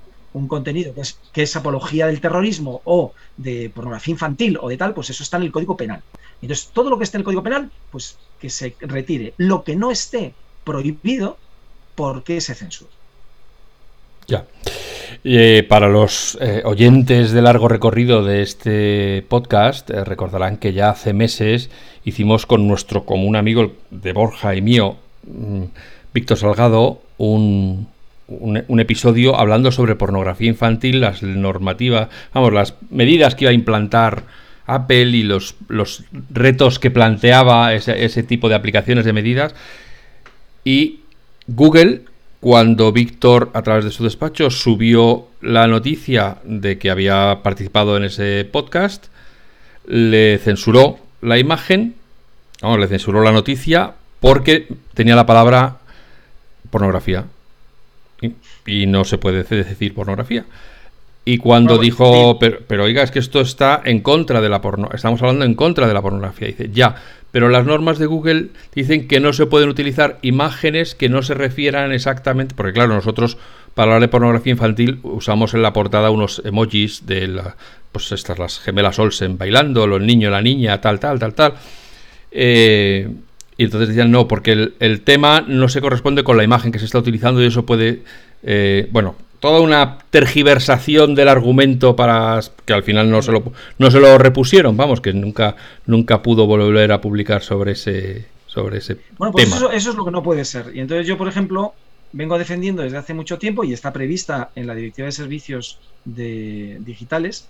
contenido que es, que es apología del terrorismo o de pornografía infantil o de tal, pues eso está en el Código Penal. Entonces, todo lo que esté en el Código Penal, pues que se retire. Lo que no esté prohibido, ¿por qué se censura? Ya. Eh, para los eh, oyentes de largo recorrido de este podcast, eh, recordarán que ya hace meses hicimos con nuestro común amigo de Borja y mío, mm, Víctor Salgado, un, episodio hablando sobre pornografía infantil, las normativas, vamos, las medidas que iba a implantar Apple y los, los retos que planteaba ese, tipo de aplicaciones de medidas. Y Google, cuando Víctor, a través de su despacho, subió la noticia de que había participado en ese podcast, le censuró la imagen, no, le censuró la noticia porque tenía la palabra pornografía. y no se puede decir pornografía. Y cuando dijo, pero, oiga, es que esto está en contra de la porno, estamos hablando en contra de la pornografía. Dice, ya, pero las normas de Google dicen que no se pueden utilizar imágenes que no se refieran exactamente, porque claro, nosotros para hablar de pornografía infantil usamos en la portada unos emojis de la, pues estas las gemelas Olsen bailando, los niños, la niña, tal, tal, tal, tal. Eh, y entonces decían no, porque el, tema no se corresponde con la imagen que se está utilizando y eso puede, eh, bueno, toda una tergiversación del argumento para que al final no se lo, no se lo repusieron, vamos, que nunca, nunca pudo volver a publicar sobre ese, sobre ese bueno, pues Eso, eso, es lo que no puede ser. Y entonces yo, por ejemplo, vengo defendiendo desde hace mucho tiempo y está prevista en la Directiva de Servicios de, Digitales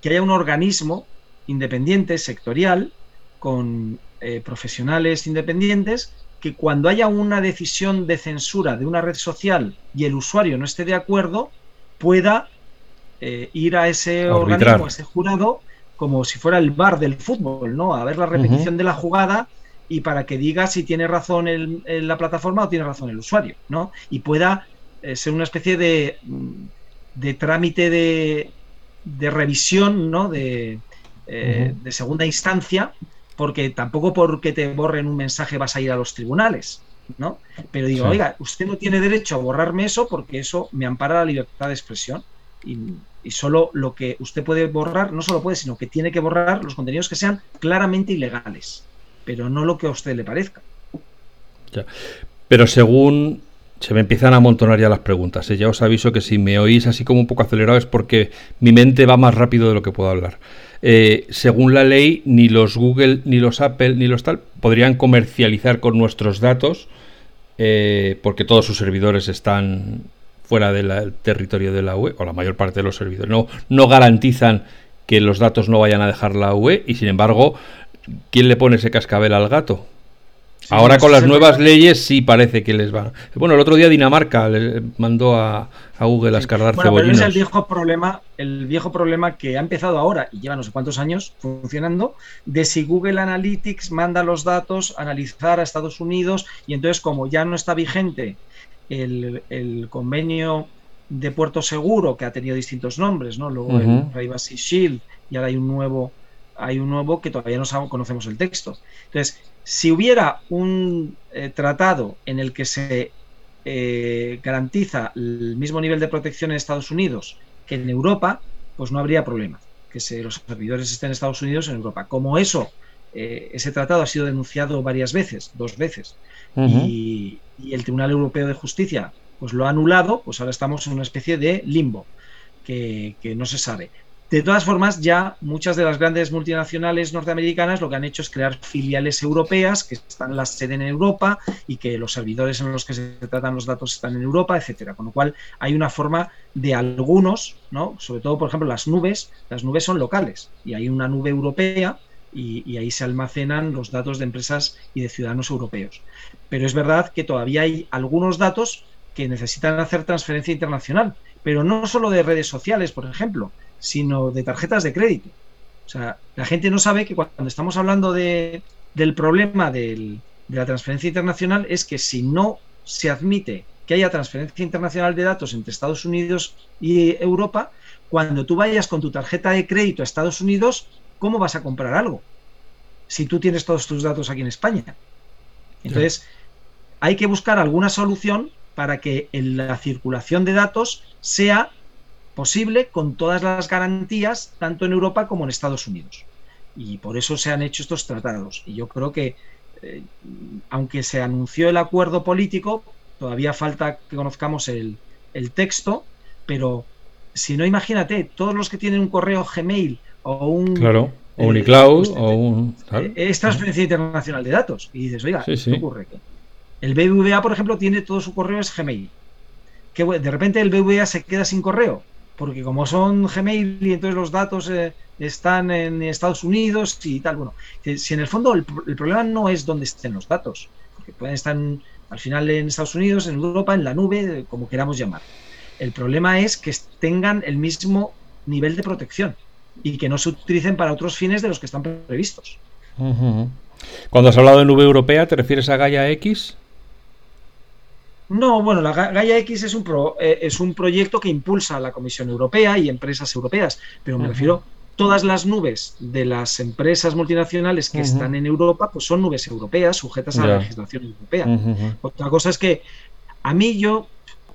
que haya un organismo independiente, sectorial, con eh, profesionales independientes, que cuando haya una decisión de censura de una red social y el usuario no esté de acuerdo, pueda eh, ir a ese organismo, a ese jurado, como si fuera el bar del fútbol, ¿no? A ver la repetición de la jugada y para que diga si tiene razón el, la plataforma o tiene razón el usuario, ¿no? Y pueda eh, ser una especie de, de trámite de, de, revisión, ¿no? De, eh, de segunda instancia, porque tampoco porque te borren un mensaje vas a ir a los tribunales, ¿no? Pero digo, oiga, usted no tiene derecho a borrarme eso porque eso me ampara la libertad de expresión y, solo lo que usted puede borrar, no solo puede, sino que tiene que borrar los contenidos que sean claramente ilegales, pero no lo que a usted le parezca. Pero según se me empiezan a amontonar ya las preguntas. ¿eh? Ya os aviso que si me oís así como un poco acelerado es porque mi mente va más rápido de lo que puedo hablar. Eh, según la ley, ni los Google, ni los Apple, ni los tal podrían comercializar con nuestros datos eh, porque todos sus servidores están fuera del territorio de la UE, o la mayor parte de los servidores. No, no garantizan que los datos no vayan a dejar la UE y sin embargo, ¿quién le pone ese cascabel al gato? Ahora con las nuevas leyes sí parece que les va. Bueno, el otro día Dinamarca le mandó a, Google a escardar bueno, es el viejo problema, el viejo problema que ha empezado ahora y lleva no sé cuántos años funcionando, de si Google Analytics manda los datos a analizar a Estados Unidos y entonces como ya no está vigente el, convenio de puerto seguro que ha tenido distintos nombres, ¿no? Luego el Privacy Shield y ahora hay un nuevo hay un nuevo que todavía no conocemos el texto. Entonces, si hubiera un eh, tratado en el que se eh, garantiza el mismo nivel de protección en Estados Unidos que en Europa, pues no habría problema que se, los servidores estén en Estados Unidos en Europa. Como eso, eh, ese tratado ha sido denunciado varias veces, dos veces, y, el Tribunal Europeo de Justicia pues lo ha anulado, pues ahora estamos en una especie de limbo que, no se sabe. De todas formas, ya muchas de las grandes multinacionales norteamericanas lo que han hecho es crear filiales europeas que están la sede en Europa y que los servidores en los que se tratan los datos están en Europa, etcétera. Con lo cual hay una forma de algunos, ¿no? Sobre todo, por ejemplo, las nubes, las nubes son locales y hay una nube europea y, ahí se almacenan los datos de empresas y de ciudadanos europeos. Pero es verdad que todavía hay algunos datos que necesitan hacer transferencia internacional, pero no solo de redes sociales, por ejemplo, sino de tarjetas de crédito. O sea, la gente no sabe que cuando estamos hablando de, del problema de la transferencia internacional es que si no se admite que haya transferencia internacional de datos entre Estados Unidos y Europa, cuando tú vayas con tu tarjeta de crédito a Estados Unidos, ¿cómo vas a comprar algo? Si tú tienes todos tus datos aquí en España. Entonces, hay que buscar alguna solución para que la circulación de datos sea posible con todas las garantías, tanto en Europa como en Estados Unidos. Y por eso se han hecho estos tratados. Y yo creo que, eh, aunque se anunció el acuerdo político, todavía falta que conozcamos el, el texto, pero si no, imagínate, todos los que tienen un correo Gmail o un... Claro, o un eh, iCloud pues, o un... Eh, es transferencia internacional de datos. Y dices, oiga, ¿qué ocurre? El BBVA, por ejemplo, tiene todo su correo es Gmail. Que de repente el BBVA se queda sin correo, porque como son Gmail y entonces los datos eh, están en Estados Unidos y tal, bueno, si en el fondo el, problema no es dónde estén los datos, porque pueden estar al final en Estados Unidos, en Europa, en la nube, como queramos llamar. El problema es que tengan el mismo nivel de protección y que no se utilicen para otros fines de los que están previstos. Cuando has hablado de nube europea, ¿te refieres a Gaia X? No, bueno, la Gaia X es un, eh, es un proyecto que impulsa la Comisión Europea y empresas europeas, pero me refiero todas las nubes de las empresas multinacionales que están en Europa, pues son nubes europeas sujetas a la legislación europea. Otra cosa es que a mí yo,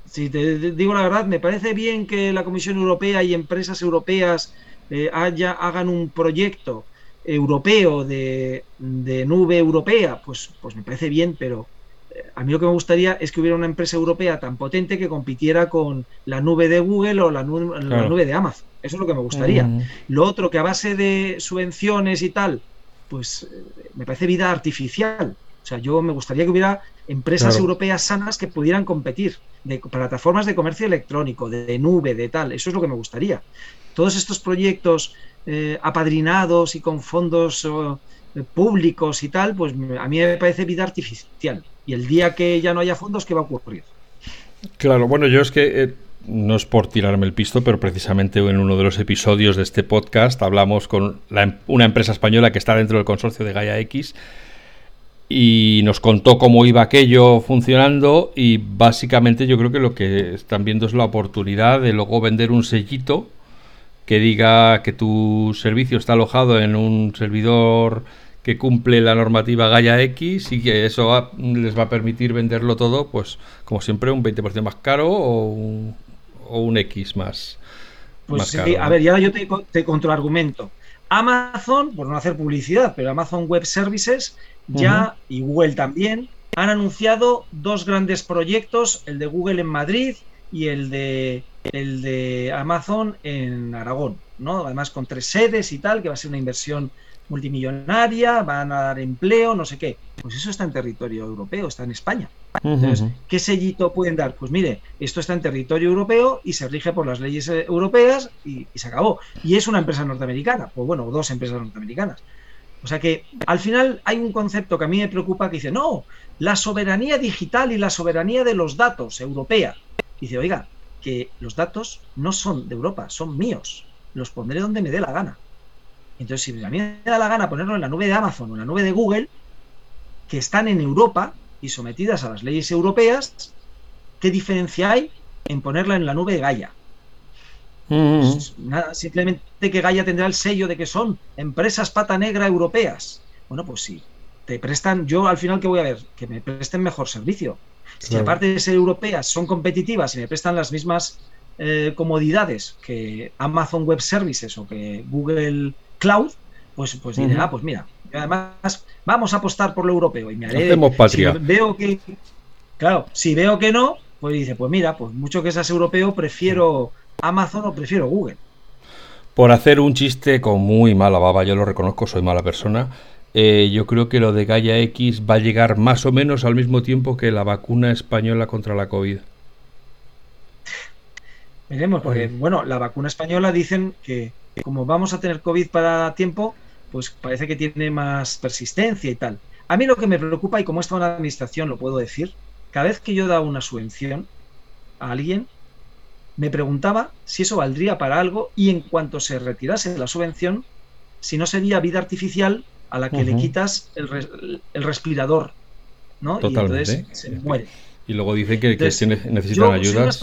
si te digo la verdad, me parece bien que la Comisión Europea y empresas europeas eh, haya, hagan un proyecto europeo de, nube europea, pues, pues me parece bien, pero a mí lo que me gustaría es que hubiera una empresa europea tan potente que compitiera con la nube de Google o la nube, de Amazon. Eso es lo que me gustaría. Mm. Lo otro, que a base de subvenciones y tal, pues eh, me parece vida artificial. O sea, yo me gustaría que hubiera empresas europeas sanas que pudieran competir, de plataformas de comercio electrónico, de, nube, de tal. Eso es lo que me gustaría. Todos estos proyectos eh, apadrinados y con fondos eh, públicos y tal, pues a mí me parece vida artificial. Y el día que ya no haya fondos, ¿qué va a ocurrir? Claro, bueno, yo es que eh, no es por tirarme el pisto, pero precisamente en uno de los episodios de este podcast hablamos con em, una empresa española que está dentro del consorcio de Gaia X y nos contó cómo iba aquello funcionando y básicamente yo creo que lo que están viendo es la oportunidad de luego vender un sellito que diga que tu servicio está alojado en un servidor que cumple la normativa Gaia X y que eso les va a permitir venderlo todo, pues como siempre, un 20% más caro o un, o un X más. Pues sí, a ver, ya yo te, te contraargumento. Amazon, por no hacer publicidad, pero Amazon Web Services ya, y Google también, han anunciado dos grandes proyectos, el de Google en Madrid y el de, el de Amazon en Aragón, ¿no? Además con tres sedes y tal, que va a ser una inversión multimillonaria, van a dar empleo, no sé qué. Pues eso está en territorio europeo, está en España. Entonces, ¿qué sellito pueden dar? Pues mire, esto está en territorio europeo y se rige por las leyes eh, europeas y, y se acabó. Y es una empresa norteamericana, pues bueno, dos empresas norteamericanas. O sea que al final hay un concepto que a mí me preocupa que dice, no, la soberanía digital y la soberanía de los datos europea. Dice, oiga, que los datos no son de Europa, son míos. Los pondré donde me dé la gana. Entonces, si a mí me da la gana ponerlo en la nube de Amazon o en la nube de Google, que están en Europa y sometidas a las leyes europeas, ¿qué diferencia hay en ponerla en la nube de Gaia? Pues nada, simplemente que Gaia tendrá el sello de que son empresas pata negra europeas. Bueno, pues sí, te prestan, yo al final que voy a ver, que me presten mejor servicio. Si aparte de ser europeas son competitivas y me prestan las mismas eh, comodidades que Amazon Web Services o que Google Cloud, pues, pues diré, ah, pues mira, además vamos a apostar por lo europeo y me haré. Si veo que, claro, si veo que no, pues dice, pues mira, pues mucho que seas europeo, prefiero Amazon o prefiero Google. Por hacer un chiste con muy mala baba, yo lo reconozco, soy mala persona. Eh, yo creo que lo de Gaia X va a llegar más o menos al mismo tiempo que la vacuna española contra la COVID. Veremos, porque, bueno, la vacuna española dicen que como vamos a tener COVID para tiempo, pues parece que tiene más persistencia y tal. A mí lo que me preocupa, y como está en la administración lo puedo decir, cada vez que yo da una subvención a alguien, me preguntaba si eso valdría para algo y en cuanto se retirase la subvención, si no sería vida artificial a la que le quitas el, respirador, ¿no? Y entonces se muere. Y luego dice que, necesitan ayudas.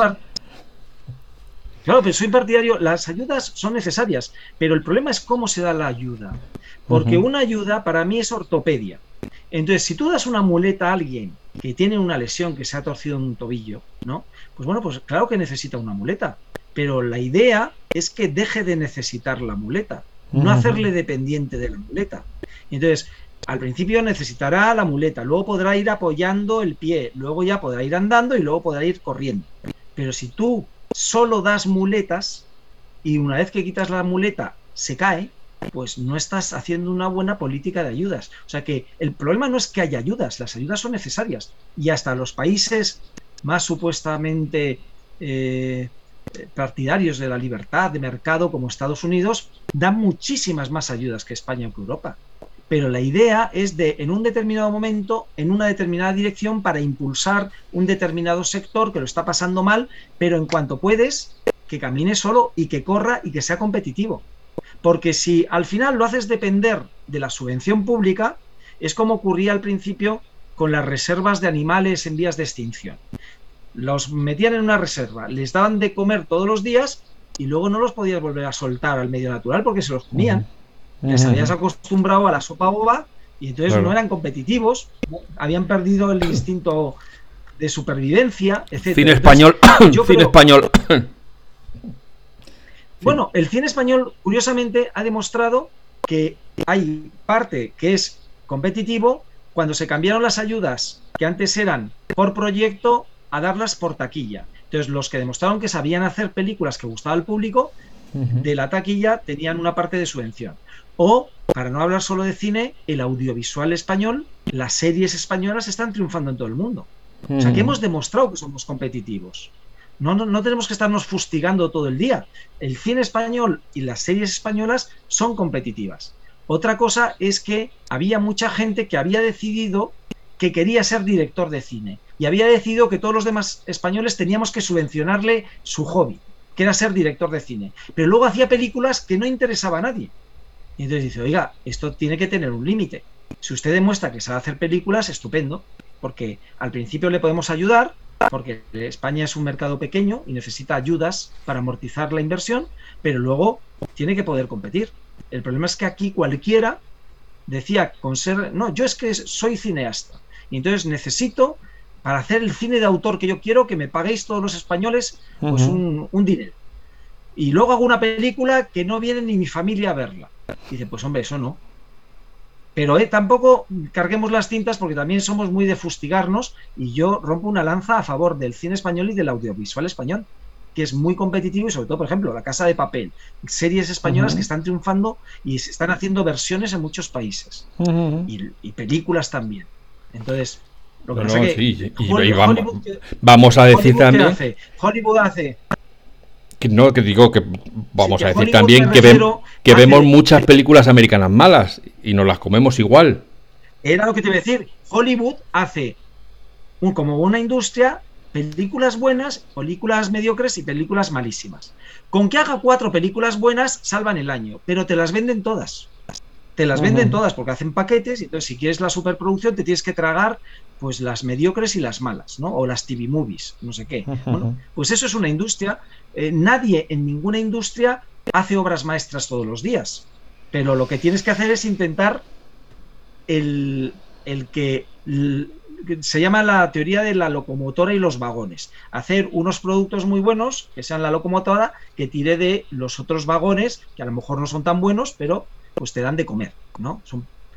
Claro, pero soy partidario, las ayudas son necesarias, pero el problema es cómo se da la ayuda. Porque una ayuda para mí es ortopedia. Entonces, si tú das una muleta a alguien que tiene una lesión, que se ha torcido un tobillo, ¿no? Pues bueno, pues claro que necesita una muleta, pero la idea es que deje de necesitar la muleta, no hacerle dependiente de la muleta. Entonces, al principio necesitará la muleta, luego podrá ir apoyando el pie, luego ya podrá ir andando y luego podrá ir corriendo. Pero si tú solo das muletas y una vez que quitas la muleta se cae, pues no estás haciendo una buena política de ayudas. O sea que el problema no es que haya ayudas, las ayudas son necesarias. Y hasta los países más supuestamente eh, partidarios de la libertad de mercado como Estados Unidos dan muchísimas más ayudas que España o que Europa. Pero la idea es de, en un determinado momento, en una determinada dirección, para impulsar un determinado sector que lo está pasando mal, pero en cuanto puedes, que camine solo y que corra y que sea competitivo. Porque si al final lo haces depender de la subvención pública, es como ocurría al principio con las reservas de animales en vías de extinción. Los metían en una reserva, les daban de comer todos los días y luego no los podías volver a soltar al medio natural porque se los comían. Les habías acostumbrado a la sopa boba y entonces no eran competitivos, habían perdido el instinto de supervivencia, etc. Cine español, cine español. Bueno, el cine español, curiosamente, ha demostrado que hay parte que es competitivo cuando se cambiaron las ayudas que antes eran por proyecto a darlas por taquilla. Entonces, los que demostraron que sabían hacer películas que gustaba al público, de la taquilla tenían una parte de subvención. O, para no hablar solo de cine, el audiovisual español las series españolas están triunfando en todo el mundo. O sea, que hemos demostrado que somos competitivos. No, no, no, tenemos que estarnos fustigando todo el día. El cine español y las series españolas son competitivas. Otra cosa es que había mucha gente que había decidido que quería ser director de cine y había decidido que todos los demás españoles teníamos que subvencionarle su hobby, que era ser director de cine. Pero luego hacía películas que no interesaba a nadie. Y entonces dice, oiga, esto tiene que tener un límite. Si usted demuestra que sabe hacer películas, estupendo, porque al principio le podemos ayudar, porque España es un mercado pequeño y necesita ayudas para amortizar la inversión, pero luego tiene que poder competir. El problema es que aquí cualquiera decía con ser, no, yo es que soy cineasta y entonces necesito para hacer el cine de autor que yo quiero que me paguéis todos los españoles pues un, un dinero. Y luego hago una película que no viene ni mi familia a verla. Y dice, pues hombre, eso no. Pero eh, tampoco carguemos las cintas porque también somos muy de fustigarnos y yo rompo una lanza a favor del cine español y del audiovisual español, que es muy competitivo y sobre todo, por ejemplo, La Casa de Papel, series españolas que están triunfando y se están haciendo versiones en muchos países y, películas también. Entonces, lo que pasa que vamos, a decir también... Hollywood hace no, que digo que vamos a decir también que, que vemos muchas películas americanas malas y nos las comemos igual. Era lo que te iba a decir. Hollywood hace un, como una industria películas buenas, películas mediocres y películas malísimas. Con que haga cuatro películas buenas, salvan el año, pero te las venden todas. Te las venden todas porque hacen paquetes y entonces si quieres la superproducción te tienes que tragar pues las mediocres y las malas, ¿no? O las TV movies, no sé qué. Bueno, pues eso es una industria eh, nadie en ninguna industria hace obras maestras todos los días, pero lo que tienes que hacer es intentar el, que se llama la teoría de la locomotora y los vagones. Hacer unos productos muy buenos, que sean la locomotora, que tire de los otros vagones, que a lo mejor no son tan buenos, pero pues te dan de comer, ¿no?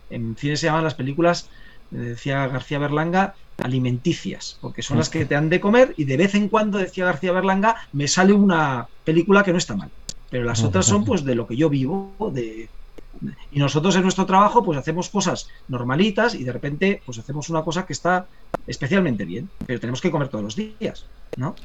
En cine se llaman las películas, decía García Berlanga, alimenticias, porque son las que te han de comer y de vez en cuando, decía García Berlanga, me sale una película que no está mal. Pero las otras son pues de lo que yo vivo, de... Y nosotros en nuestro trabajo pues hacemos cosas normalitas y de repente pues hacemos una cosa que está especialmente bien, pero tenemos que comer todos los días, ¿no?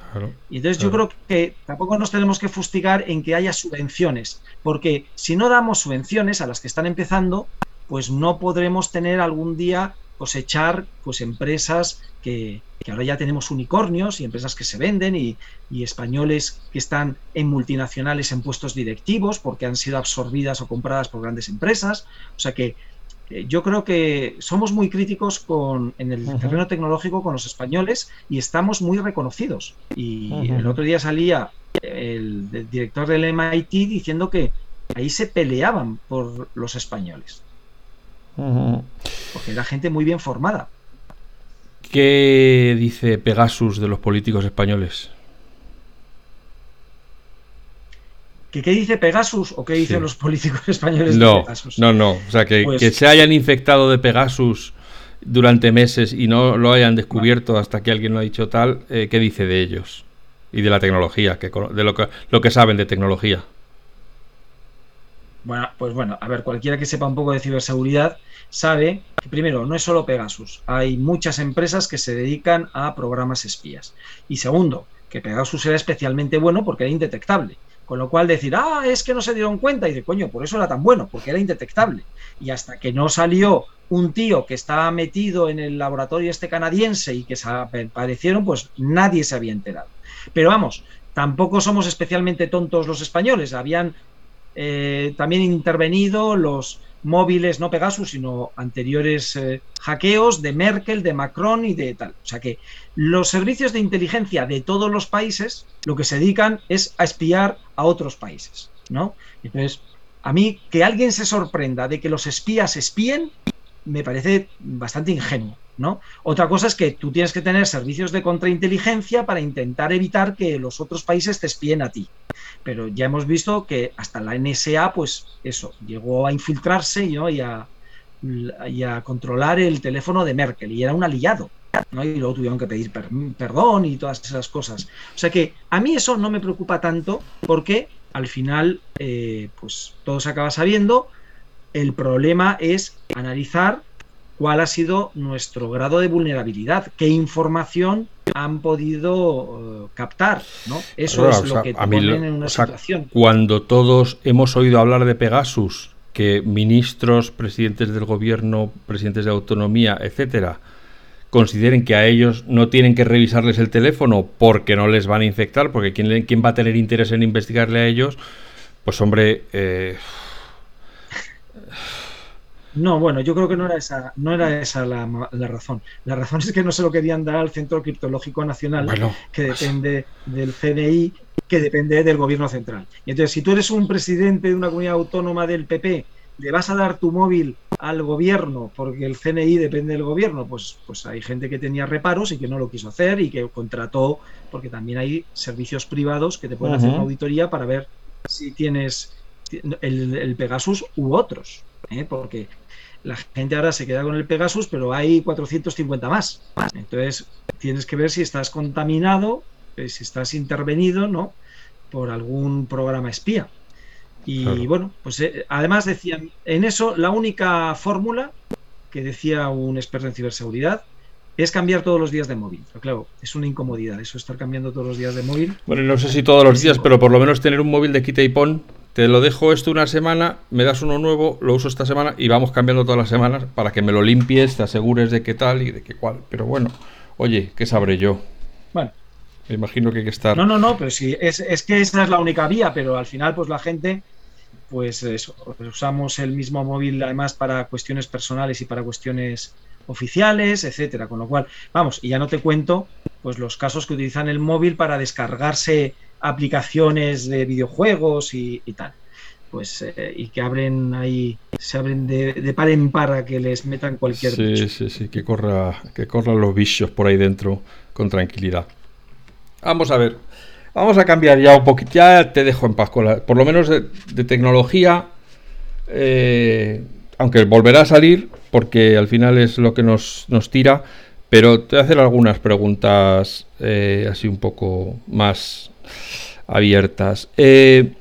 y entonces yo creo que tampoco nos tenemos que fustigar en que haya subvenciones, porque si no damos subvenciones a las que están empezando, pues no podremos tener algún día cosechar pues empresas que, ahora ya tenemos unicornios y empresas que se venden y, españoles que están en multinacionales en puestos directivos porque han sido absorbidas o compradas por grandes empresas. O sea que yo creo que somos muy críticos con, en el terreno tecnológico con los españoles y estamos muy reconocidos. Y el otro día salía el, el director del MIT diciendo que ahí se peleaban por los españoles. Porque era gente muy bien formada. ¿Qué dice Pegasus de los políticos españoles? ¿Qué, dice Pegasus o qué dicen los políticos españoles no, de Pegasus? No, no, o sea, que, pues que, se hayan infectado de Pegasus durante meses y no lo hayan descubierto hasta que alguien lo ha dicho tal, eh, ¿qué dice de ellos? Y de la tecnología, que, de lo que, lo que saben de tecnología. Bueno, pues bueno, a ver, cualquiera que sepa un poco de ciberseguridad sabe que primero no es solo Pegasus, hay muchas empresas que se dedican a programas espías. Y segundo, que Pegasus era especialmente bueno porque era indetectable. Con lo cual decir, ah, es que no se dieron cuenta, y de coño, por eso era tan bueno, porque era indetectable. Y hasta que no salió un tío que estaba metido en el laboratorio este canadiense y que se aparecieron, pues nadie se había enterado. Pero vamos, tampoco somos especialmente tontos los españoles. Habían eh, también intervenido los móviles, no Pegasus, sino anteriores eh, hackeos de Merkel, de Macron y de tal. O sea que los servicios de inteligencia de todos los países lo que se dedican es a espiar a otros países, ¿no? Entonces, a mí que alguien se sorprenda de que los espías espíen, me parece bastante ingenuo. ¿No? Otra cosa es que tú tienes que tener servicios de contrainteligencia para intentar evitar que los otros países te espíen a ti. Pero ya hemos visto que hasta la NSA, pues eso, llegó a infiltrarse y, a, controlar el teléfono de Merkel y era un aliado. ¿no? Y luego tuvieron que pedir perdón y todas esas cosas. O sea que a mí eso no me preocupa tanto porque al final, eh, pues todo se acaba sabiendo. El problema es analizar cuál ha sido nuestro grado de vulnerabilidad, qué información han podido eh, captar, ¿no? Eso es lo que te ponen en una situación. Cuando todos hemos oído hablar de Pegasus, que ministros, presidentes del gobierno, presidentes de autonomía, etcétera, consideren que a ellos no tienen que revisarles el teléfono porque no les van a infectar, porque quién, quién va a tener interés en investigarle a ellos, pues hombre, eh, no, bueno, yo creo que no era esa, no era esa la, razón. La razón es que no se lo querían dar al Centro Criptológico Nacional, que depende del CNI, que depende del gobierno central. Y entonces, si tú eres un presidente de una comunidad autónoma del PP, le vas a dar tu móvil al gobierno porque el CNI depende del gobierno, pues, pues hay gente que tenía reparos y que no lo quiso hacer y que contrató, porque también hay servicios privados que te pueden hacer una auditoría para ver si tienes el, Pegasus u otros, ¿eh? porque la gente ahora se queda con el Pegasus, pero hay 450 más. Entonces, tienes que ver si estás contaminado, eh, si estás intervenido, ¿no? Por algún programa espía. Y bueno, pues eh, además decían, en eso la única fórmula que decía un experto en ciberseguridad es cambiar todos los días de móvil. Pero claro, es una incomodidad eso, estar cambiando todos los días de móvil. Bueno, no sé si todos los días, pero por lo menos tener un móvil de quita y pon te lo dejo esto una semana, me das uno nuevo, lo uso esta semana y vamos cambiando todas las semanas para que me lo limpies, te asegures de qué tal y de qué cuál. Pero bueno, oye, ¿qué sabré yo? Bueno. Me imagino que hay que estar. No, no, no, pero sí, es, que esa es la única vía, pero al final, pues la gente, pues eso, usamos el mismo móvil además para cuestiones personales y para cuestiones oficiales, etcétera. Con lo cual, vamos, y ya no te cuento, pues los casos que utilizan el móvil para descargarse aplicaciones de videojuegos y, tal. Pues, eh, y que abren ahí, se abren de, par en par a que les metan cualquier Sí, sí, sí, que corra, que corran los bichos por ahí dentro con tranquilidad. Vamos a ver, vamos a cambiar ya un poquito, ya te dejo en paz con la, por lo menos de, tecnología, eh, aunque volverá a salir, porque al final es lo que nos, nos tira, pero te voy a hacer algunas preguntas eh, así un poco más abiertas. Eh,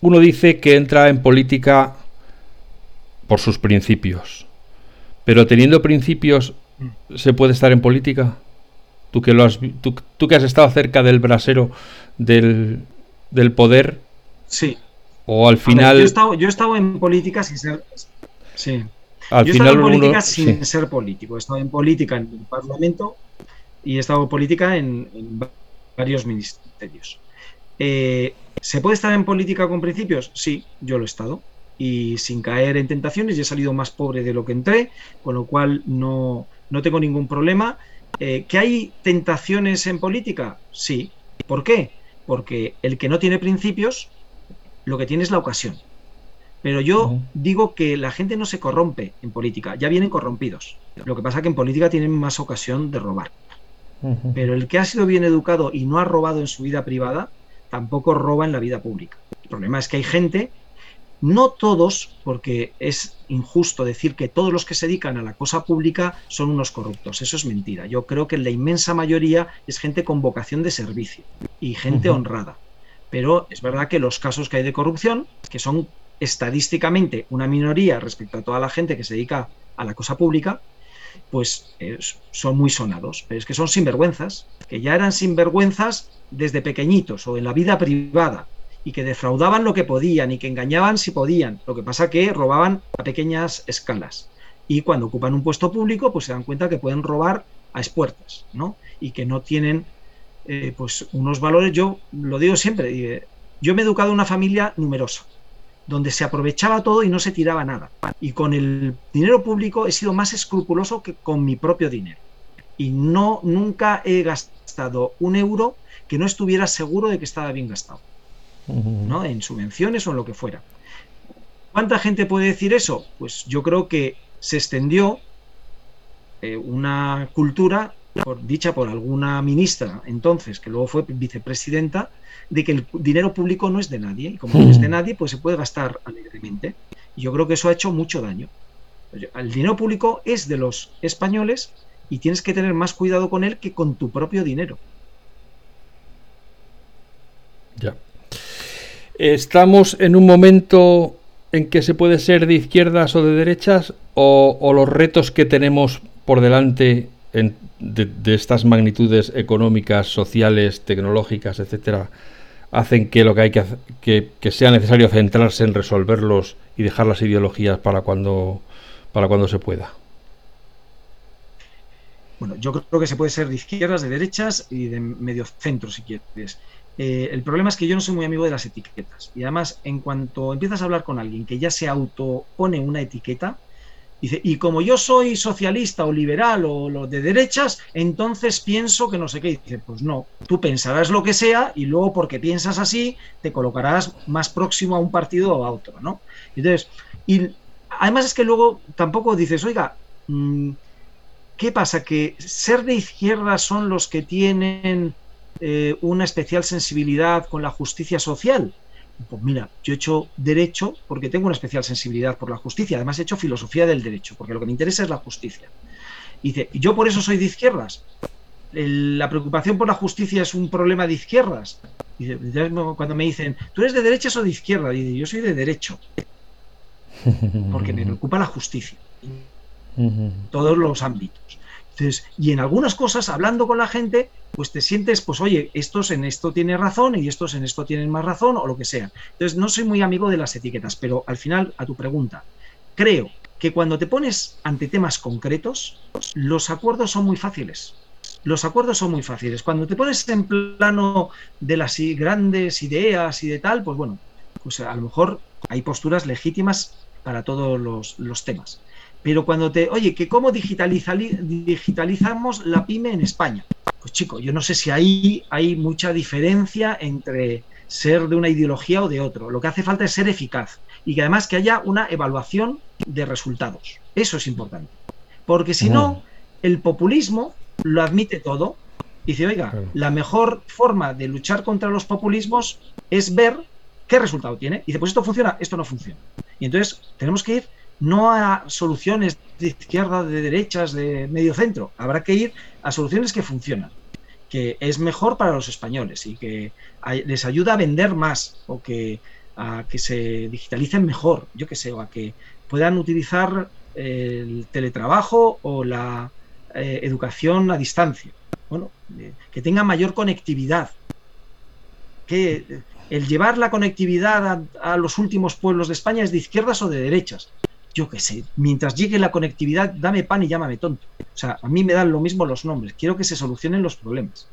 uno dice que entra en política por sus principios, pero teniendo principios, ¿se puede estar en política? Tú que, lo has, tú, que has estado cerca del brasero del, poder. Sí. O al final. yo, he estado, en política sin ser. Sí. Al yo he estado en política sin ser político. He estado en política en el Parlamento y he estado en política en varios ministerios. Eh, ¿Se puede estar en política con principios? Sí, yo lo he estado. Y sin caer en tentaciones, y he salido más pobre de lo que entré, con lo cual no, tengo ningún problema. Eh, ¿Que hay tentaciones en política? Sí. ¿Por qué? Porque el que no tiene principios, lo que tiene es la ocasión. Pero yo digo que la gente no se corrompe en política, ya vienen corrompidos. Lo que pasa es que en política tienen más ocasión de robar. Pero el que ha sido bien educado y no ha robado en su vida privada, tampoco roba en la vida pública. El problema es que hay gente, no todos, porque es injusto decir que todos los que se dedican a la cosa pública son unos corruptos. Eso es mentira. Yo creo que la inmensa mayoría es gente con vocación de servicio y gente honrada. Pero es verdad que los casos que hay de corrupción, que son estadísticamente una minoría respecto a toda la gente que se dedica a la cosa pública, pues son muy sonados. Pero es que son sinvergüenzas, que ya eran sinvergüenzas desde pequeñitos o en la vida privada y que defraudaban lo que podían y que engañaban si podían. Lo que pasa que robaban a pequeñas escalas. Y cuando ocupan un puesto público, pues se dan cuenta que pueden robar a espuertas, ¿no? Y que no tienen eh, pues unos valores. Yo lo digo siempre, yo me he educado en una familia numerosa donde se aprovechaba todo y no se tiraba nada. Y con el dinero público he sido más escrupuloso que con mi propio dinero. Y no nunca he gastado un euro que no estuviera seguro de que estaba bien gastado. ¿no? En subvenciones o en lo que fuera. ¿Cuánta gente puede decir eso? Pues yo creo que se extendió eh, una cultura dicha por alguna ministra entonces, que luego fue vicepresidenta, de que el dinero público no es de nadie, y como no es de nadie, pues se puede gastar alegremente. Y yo creo que eso ha hecho mucho daño. El dinero público es de los españoles y tienes que tener más cuidado con él que con tu propio dinero. Ya. Estamos en un momento en que se puede ser de izquierdas o de derechas o, los retos que tenemos por delante de, estas magnitudes económicas, sociales, tecnológicas, etcétera, hacen que lo que hay que, que, sea necesario centrarse en resolverlos y dejar las ideologías para cuando para cuando se pueda. Bueno, yo creo que se puede ser de izquierdas, de derechas y de medio centro, si quieres. Eh, el problema es que yo no soy muy amigo de las etiquetas. Y además, en cuanto empiezas a hablar con alguien que ya se autopone una etiqueta, dice, y como yo soy socialista o liberal o lo de derechas, entonces pienso que no sé qué. dice, pues no, tú pensarás lo que sea y luego porque piensas así, te colocarás más próximo a un partido o a otro, ¿no? Entonces, y además es que luego tampoco dices, oiga, mm, ¿qué pasa? Que ser de izquierda son los que tienen eh, una especial sensibilidad con la justicia social. Pues mira, yo he hecho derecho porque tengo una especial sensibilidad por la justicia. Además he hecho filosofía del derecho, porque lo que me interesa es la justicia. Y dice, yo por eso soy de izquierdas. la preocupación por la justicia es un problema de izquierdas. Y cuando me dicen, ¿tú eres de derechas o de izquierda? Y yo soy de derecho. Porque me preocupa la justicia. Todos los ámbitos y en algunas cosas, hablando con la gente, pues te sientes, pues oye, estos en esto tienen razón y estos en esto tienen más razón o lo que sea. Entonces, no soy muy amigo de las etiquetas, pero al final, a tu pregunta, creo que cuando te pones ante temas concretos, los acuerdos son muy fáciles. Los acuerdos son muy fáciles. Cuando te pones en plano de las grandes ideas y de tal, pues bueno, pues a lo mejor hay posturas legítimas para todos los, los temas. Pero cuando te, oye, que cómo digitalizamos la pyme en España. Pues chico, yo no sé si ahí hay mucha diferencia entre ser de una ideología o de otro. Lo que hace falta es ser eficaz y que además que haya una evaluación de resultados. Eso es importante. Porque si no, el populismo lo admite todo. Dice, oiga, la mejor forma de luchar contra los populismos es ver qué resultado tiene. Y dice, pues esto funciona, esto no funciona. Y entonces tenemos que ir no a soluciones de izquierda, de derechas, de medio centro. Habrá que ir a soluciones que funcionan, que es mejor para los españoles y que les ayuda a vender más o que a que se digitalicen mejor, yo que sé, o a que puedan utilizar el teletrabajo o la eh, educación a distancia. Bueno, eh, que tengan mayor conectividad. Que el llevar la conectividad a, los últimos pueblos de España es de izquierdas o de derechas yo qué sé, mientras llegue la conectividad, dame pan y llámame tonto. O sea, a mí me dan lo mismo los nombres, quiero que se solucionen los problemas.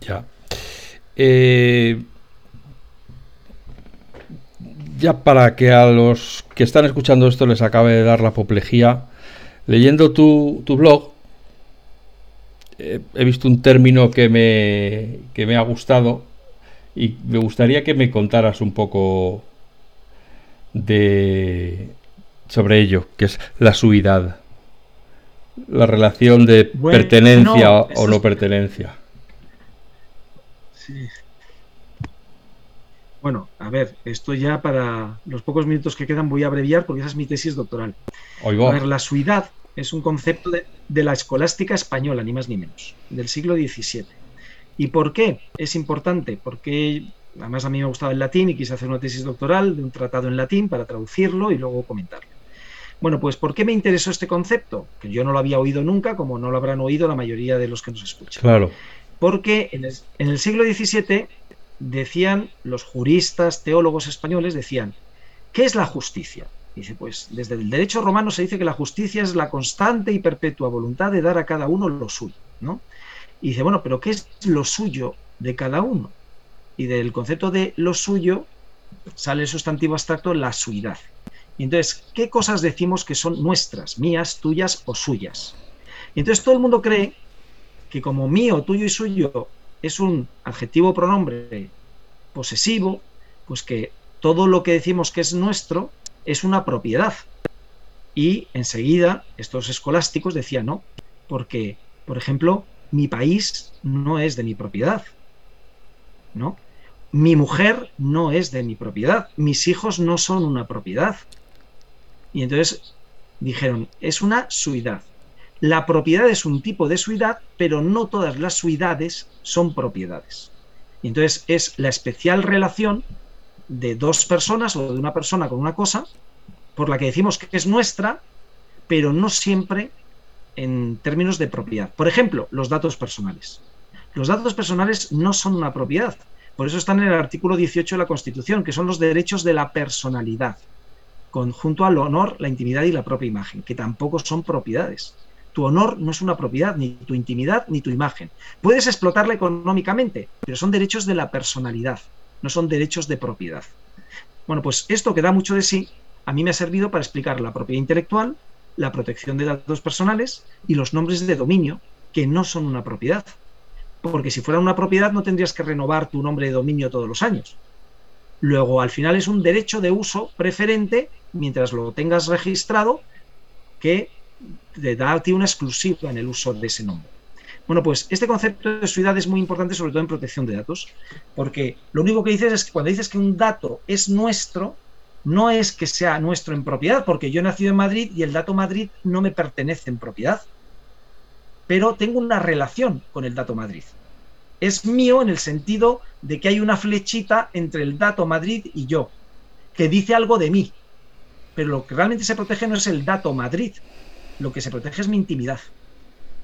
Ya. Eh, ya para que a los que están escuchando esto les acabe de dar la apoplejía, leyendo tu, blog, eh, he visto un término que me, que me ha gustado y me gustaría que me contaras un poco de sobre ello, que es la suidad. La relación de pertenencia o no pertenencia. Bueno, a ver, esto ya para los pocos minutos que quedan voy a abreviar porque esa es mi tesis doctoral. A ver, la suidad es un concepto de, de, la escolástica española, ni más ni menos, del siglo XVII. ¿Y por qué es importante? Porque Además, a mí me gustaba el latín y quise hacer una tesis doctoral de un tratado en latín para traducirlo y luego comentarlo. Bueno, pues ¿por qué me interesó este concepto? Que yo no lo había oído nunca, como no lo habrán oído la mayoría de los que nos escuchan. Claro. Porque en el, siglo XVII decían los juristas, teólogos españoles, decían, ¿qué es la justicia? Dice, pues desde el derecho romano se dice que la justicia es la constante y perpetua voluntad de dar a cada uno lo suyo, ¿no? Y dice, bueno, pero ¿qué es lo suyo de cada uno? Y del concepto de lo suyo sale el sustantivo abstracto la suidad. Y entonces, ¿qué cosas decimos que son nuestras, mías, tuyas o suyas? Y entonces todo el mundo cree que como mío, tuyo y suyo es un adjetivo pronombre posesivo, pues que todo lo que decimos que es nuestro es una propiedad. Y enseguida estos escolásticos decían no, porque, por ejemplo, mi país no es de mi propiedad, ¿no? Mi mujer no es de mi propiedad, mis hijos no son una propiedad. Y entonces dijeron, es una suidad. La propiedad es un tipo de suidad, pero no todas las suidades son propiedades. Y entonces es la especial relación de dos personas o de una persona con una cosa, por la que decimos que es nuestra, pero no siempre en términos de propiedad. Por ejemplo, los datos personales. Los datos personales no son una propiedad. Por eso están en el artículo 18 de la Constitución, que son los derechos de la personalidad, conjunto al honor, la intimidad y la propia imagen, que tampoco son propiedades. Tu honor no es una propiedad, ni tu intimidad, ni tu imagen. Puedes explotarla económicamente, pero son derechos de la personalidad, no son derechos de propiedad. Bueno, pues esto que da mucho de sí, a mí me ha servido para explicar la propiedad intelectual, la protección de datos personales y los nombres de dominio, que no son una propiedad. Porque si fuera una propiedad no tendrías que renovar tu nombre de dominio todos los años. Luego, al final es un derecho de uso preferente mientras lo tengas registrado que te da a ti una exclusiva en el uso de ese nombre. Bueno, pues este concepto de suidad es muy importante, sobre todo en protección de datos, porque lo único que dices es que cuando dices que un dato es nuestro, no es que sea nuestro en propiedad, porque yo he nacido en Madrid y el dato Madrid no me pertenece en propiedad, pero tengo una relación con el dato Madrid. Es mío en el sentido de que hay una flechita entre el dato Madrid y yo, que dice algo de mí. Pero lo que realmente se protege no es el dato Madrid, lo que se protege es mi intimidad.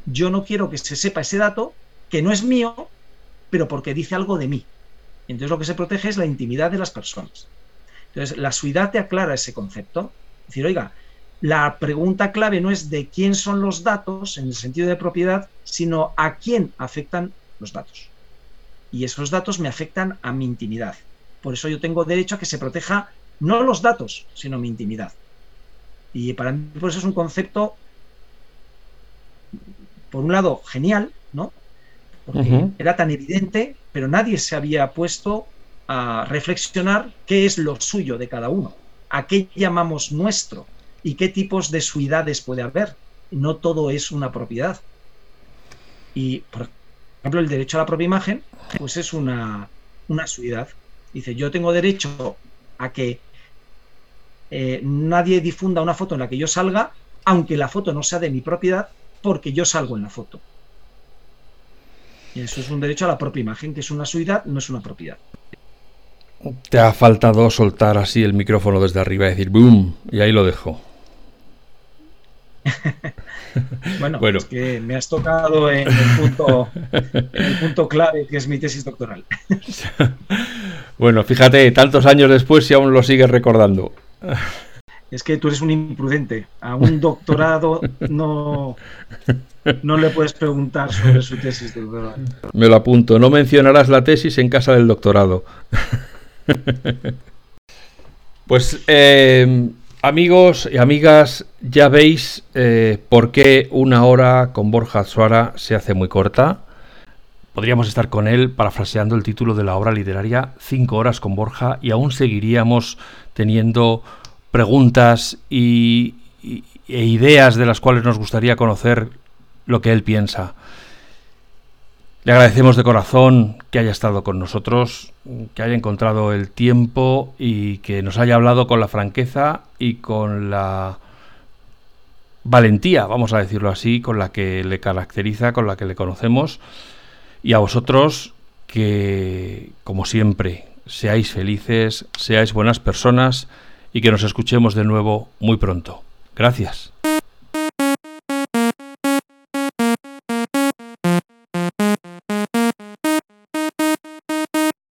Yo no quiero que se sepa ese dato, que no es mío, pero porque dice algo de mí. Entonces lo que se protege es la intimidad de las personas. Entonces, la suidad te aclara ese concepto. Es decir, oiga, la pregunta clave no es de quién son los datos en el sentido de propiedad, sino a quién afectan los datos. Y esos datos me afectan a mi intimidad. Por eso yo tengo derecho a que se proteja no los datos, sino mi intimidad. Y para mí, por eso es un concepto, por un lado, genial, ¿no? Porque era tan evidente, pero nadie se había puesto a reflexionar qué es lo suyo de cada uno, a qué llamamos nuestro y qué tipos de suidades puede haber. No todo es una propiedad. Y, por ejemplo, el derecho a la propia imagen, pues es una, una suidad. Dice, yo tengo derecho a que eh, nadie difunda una foto en la que yo salga, aunque la foto no sea de mi propiedad, porque yo salgo en la foto. Y eso es un derecho a la propia imagen, que es una suidad, no es una propiedad. Te ha faltado soltar así el micrófono desde arriba y decir ¡boom! Y ahí lo dejo. bueno, es que me has tocado en el, punto, en el punto clave que es mi tesis doctoral. bueno, fíjate, tantos años después y aún lo sigues recordando. Es que tú eres un imprudente. A un doctorado no, no le puedes preguntar sobre su tesis doctoral. Me lo apunto. No mencionarás la tesis en casa del doctorado. pues eh, amigos y amigas, ya veis eh, por qué una hora con Borja Suara se hace muy corta. Podríamos estar con él parafraseando el título de la obra literaria Cinco horas con Borja y aún seguiríamos teniendo preguntas y, e ideas de las cuales nos gustaría conocer lo que él piensa. Le agradecemos de corazón que haya estado con nosotros, que haya encontrado el tiempo y que nos haya hablado con la franqueza y con la valentía, vamos a decirlo así, con la que le caracteriza, con la que le conocemos. Y a vosotros que, como siempre, seáis felices, seáis buenas personas y que nos escuchemos de nuevo muy pronto. Gracias.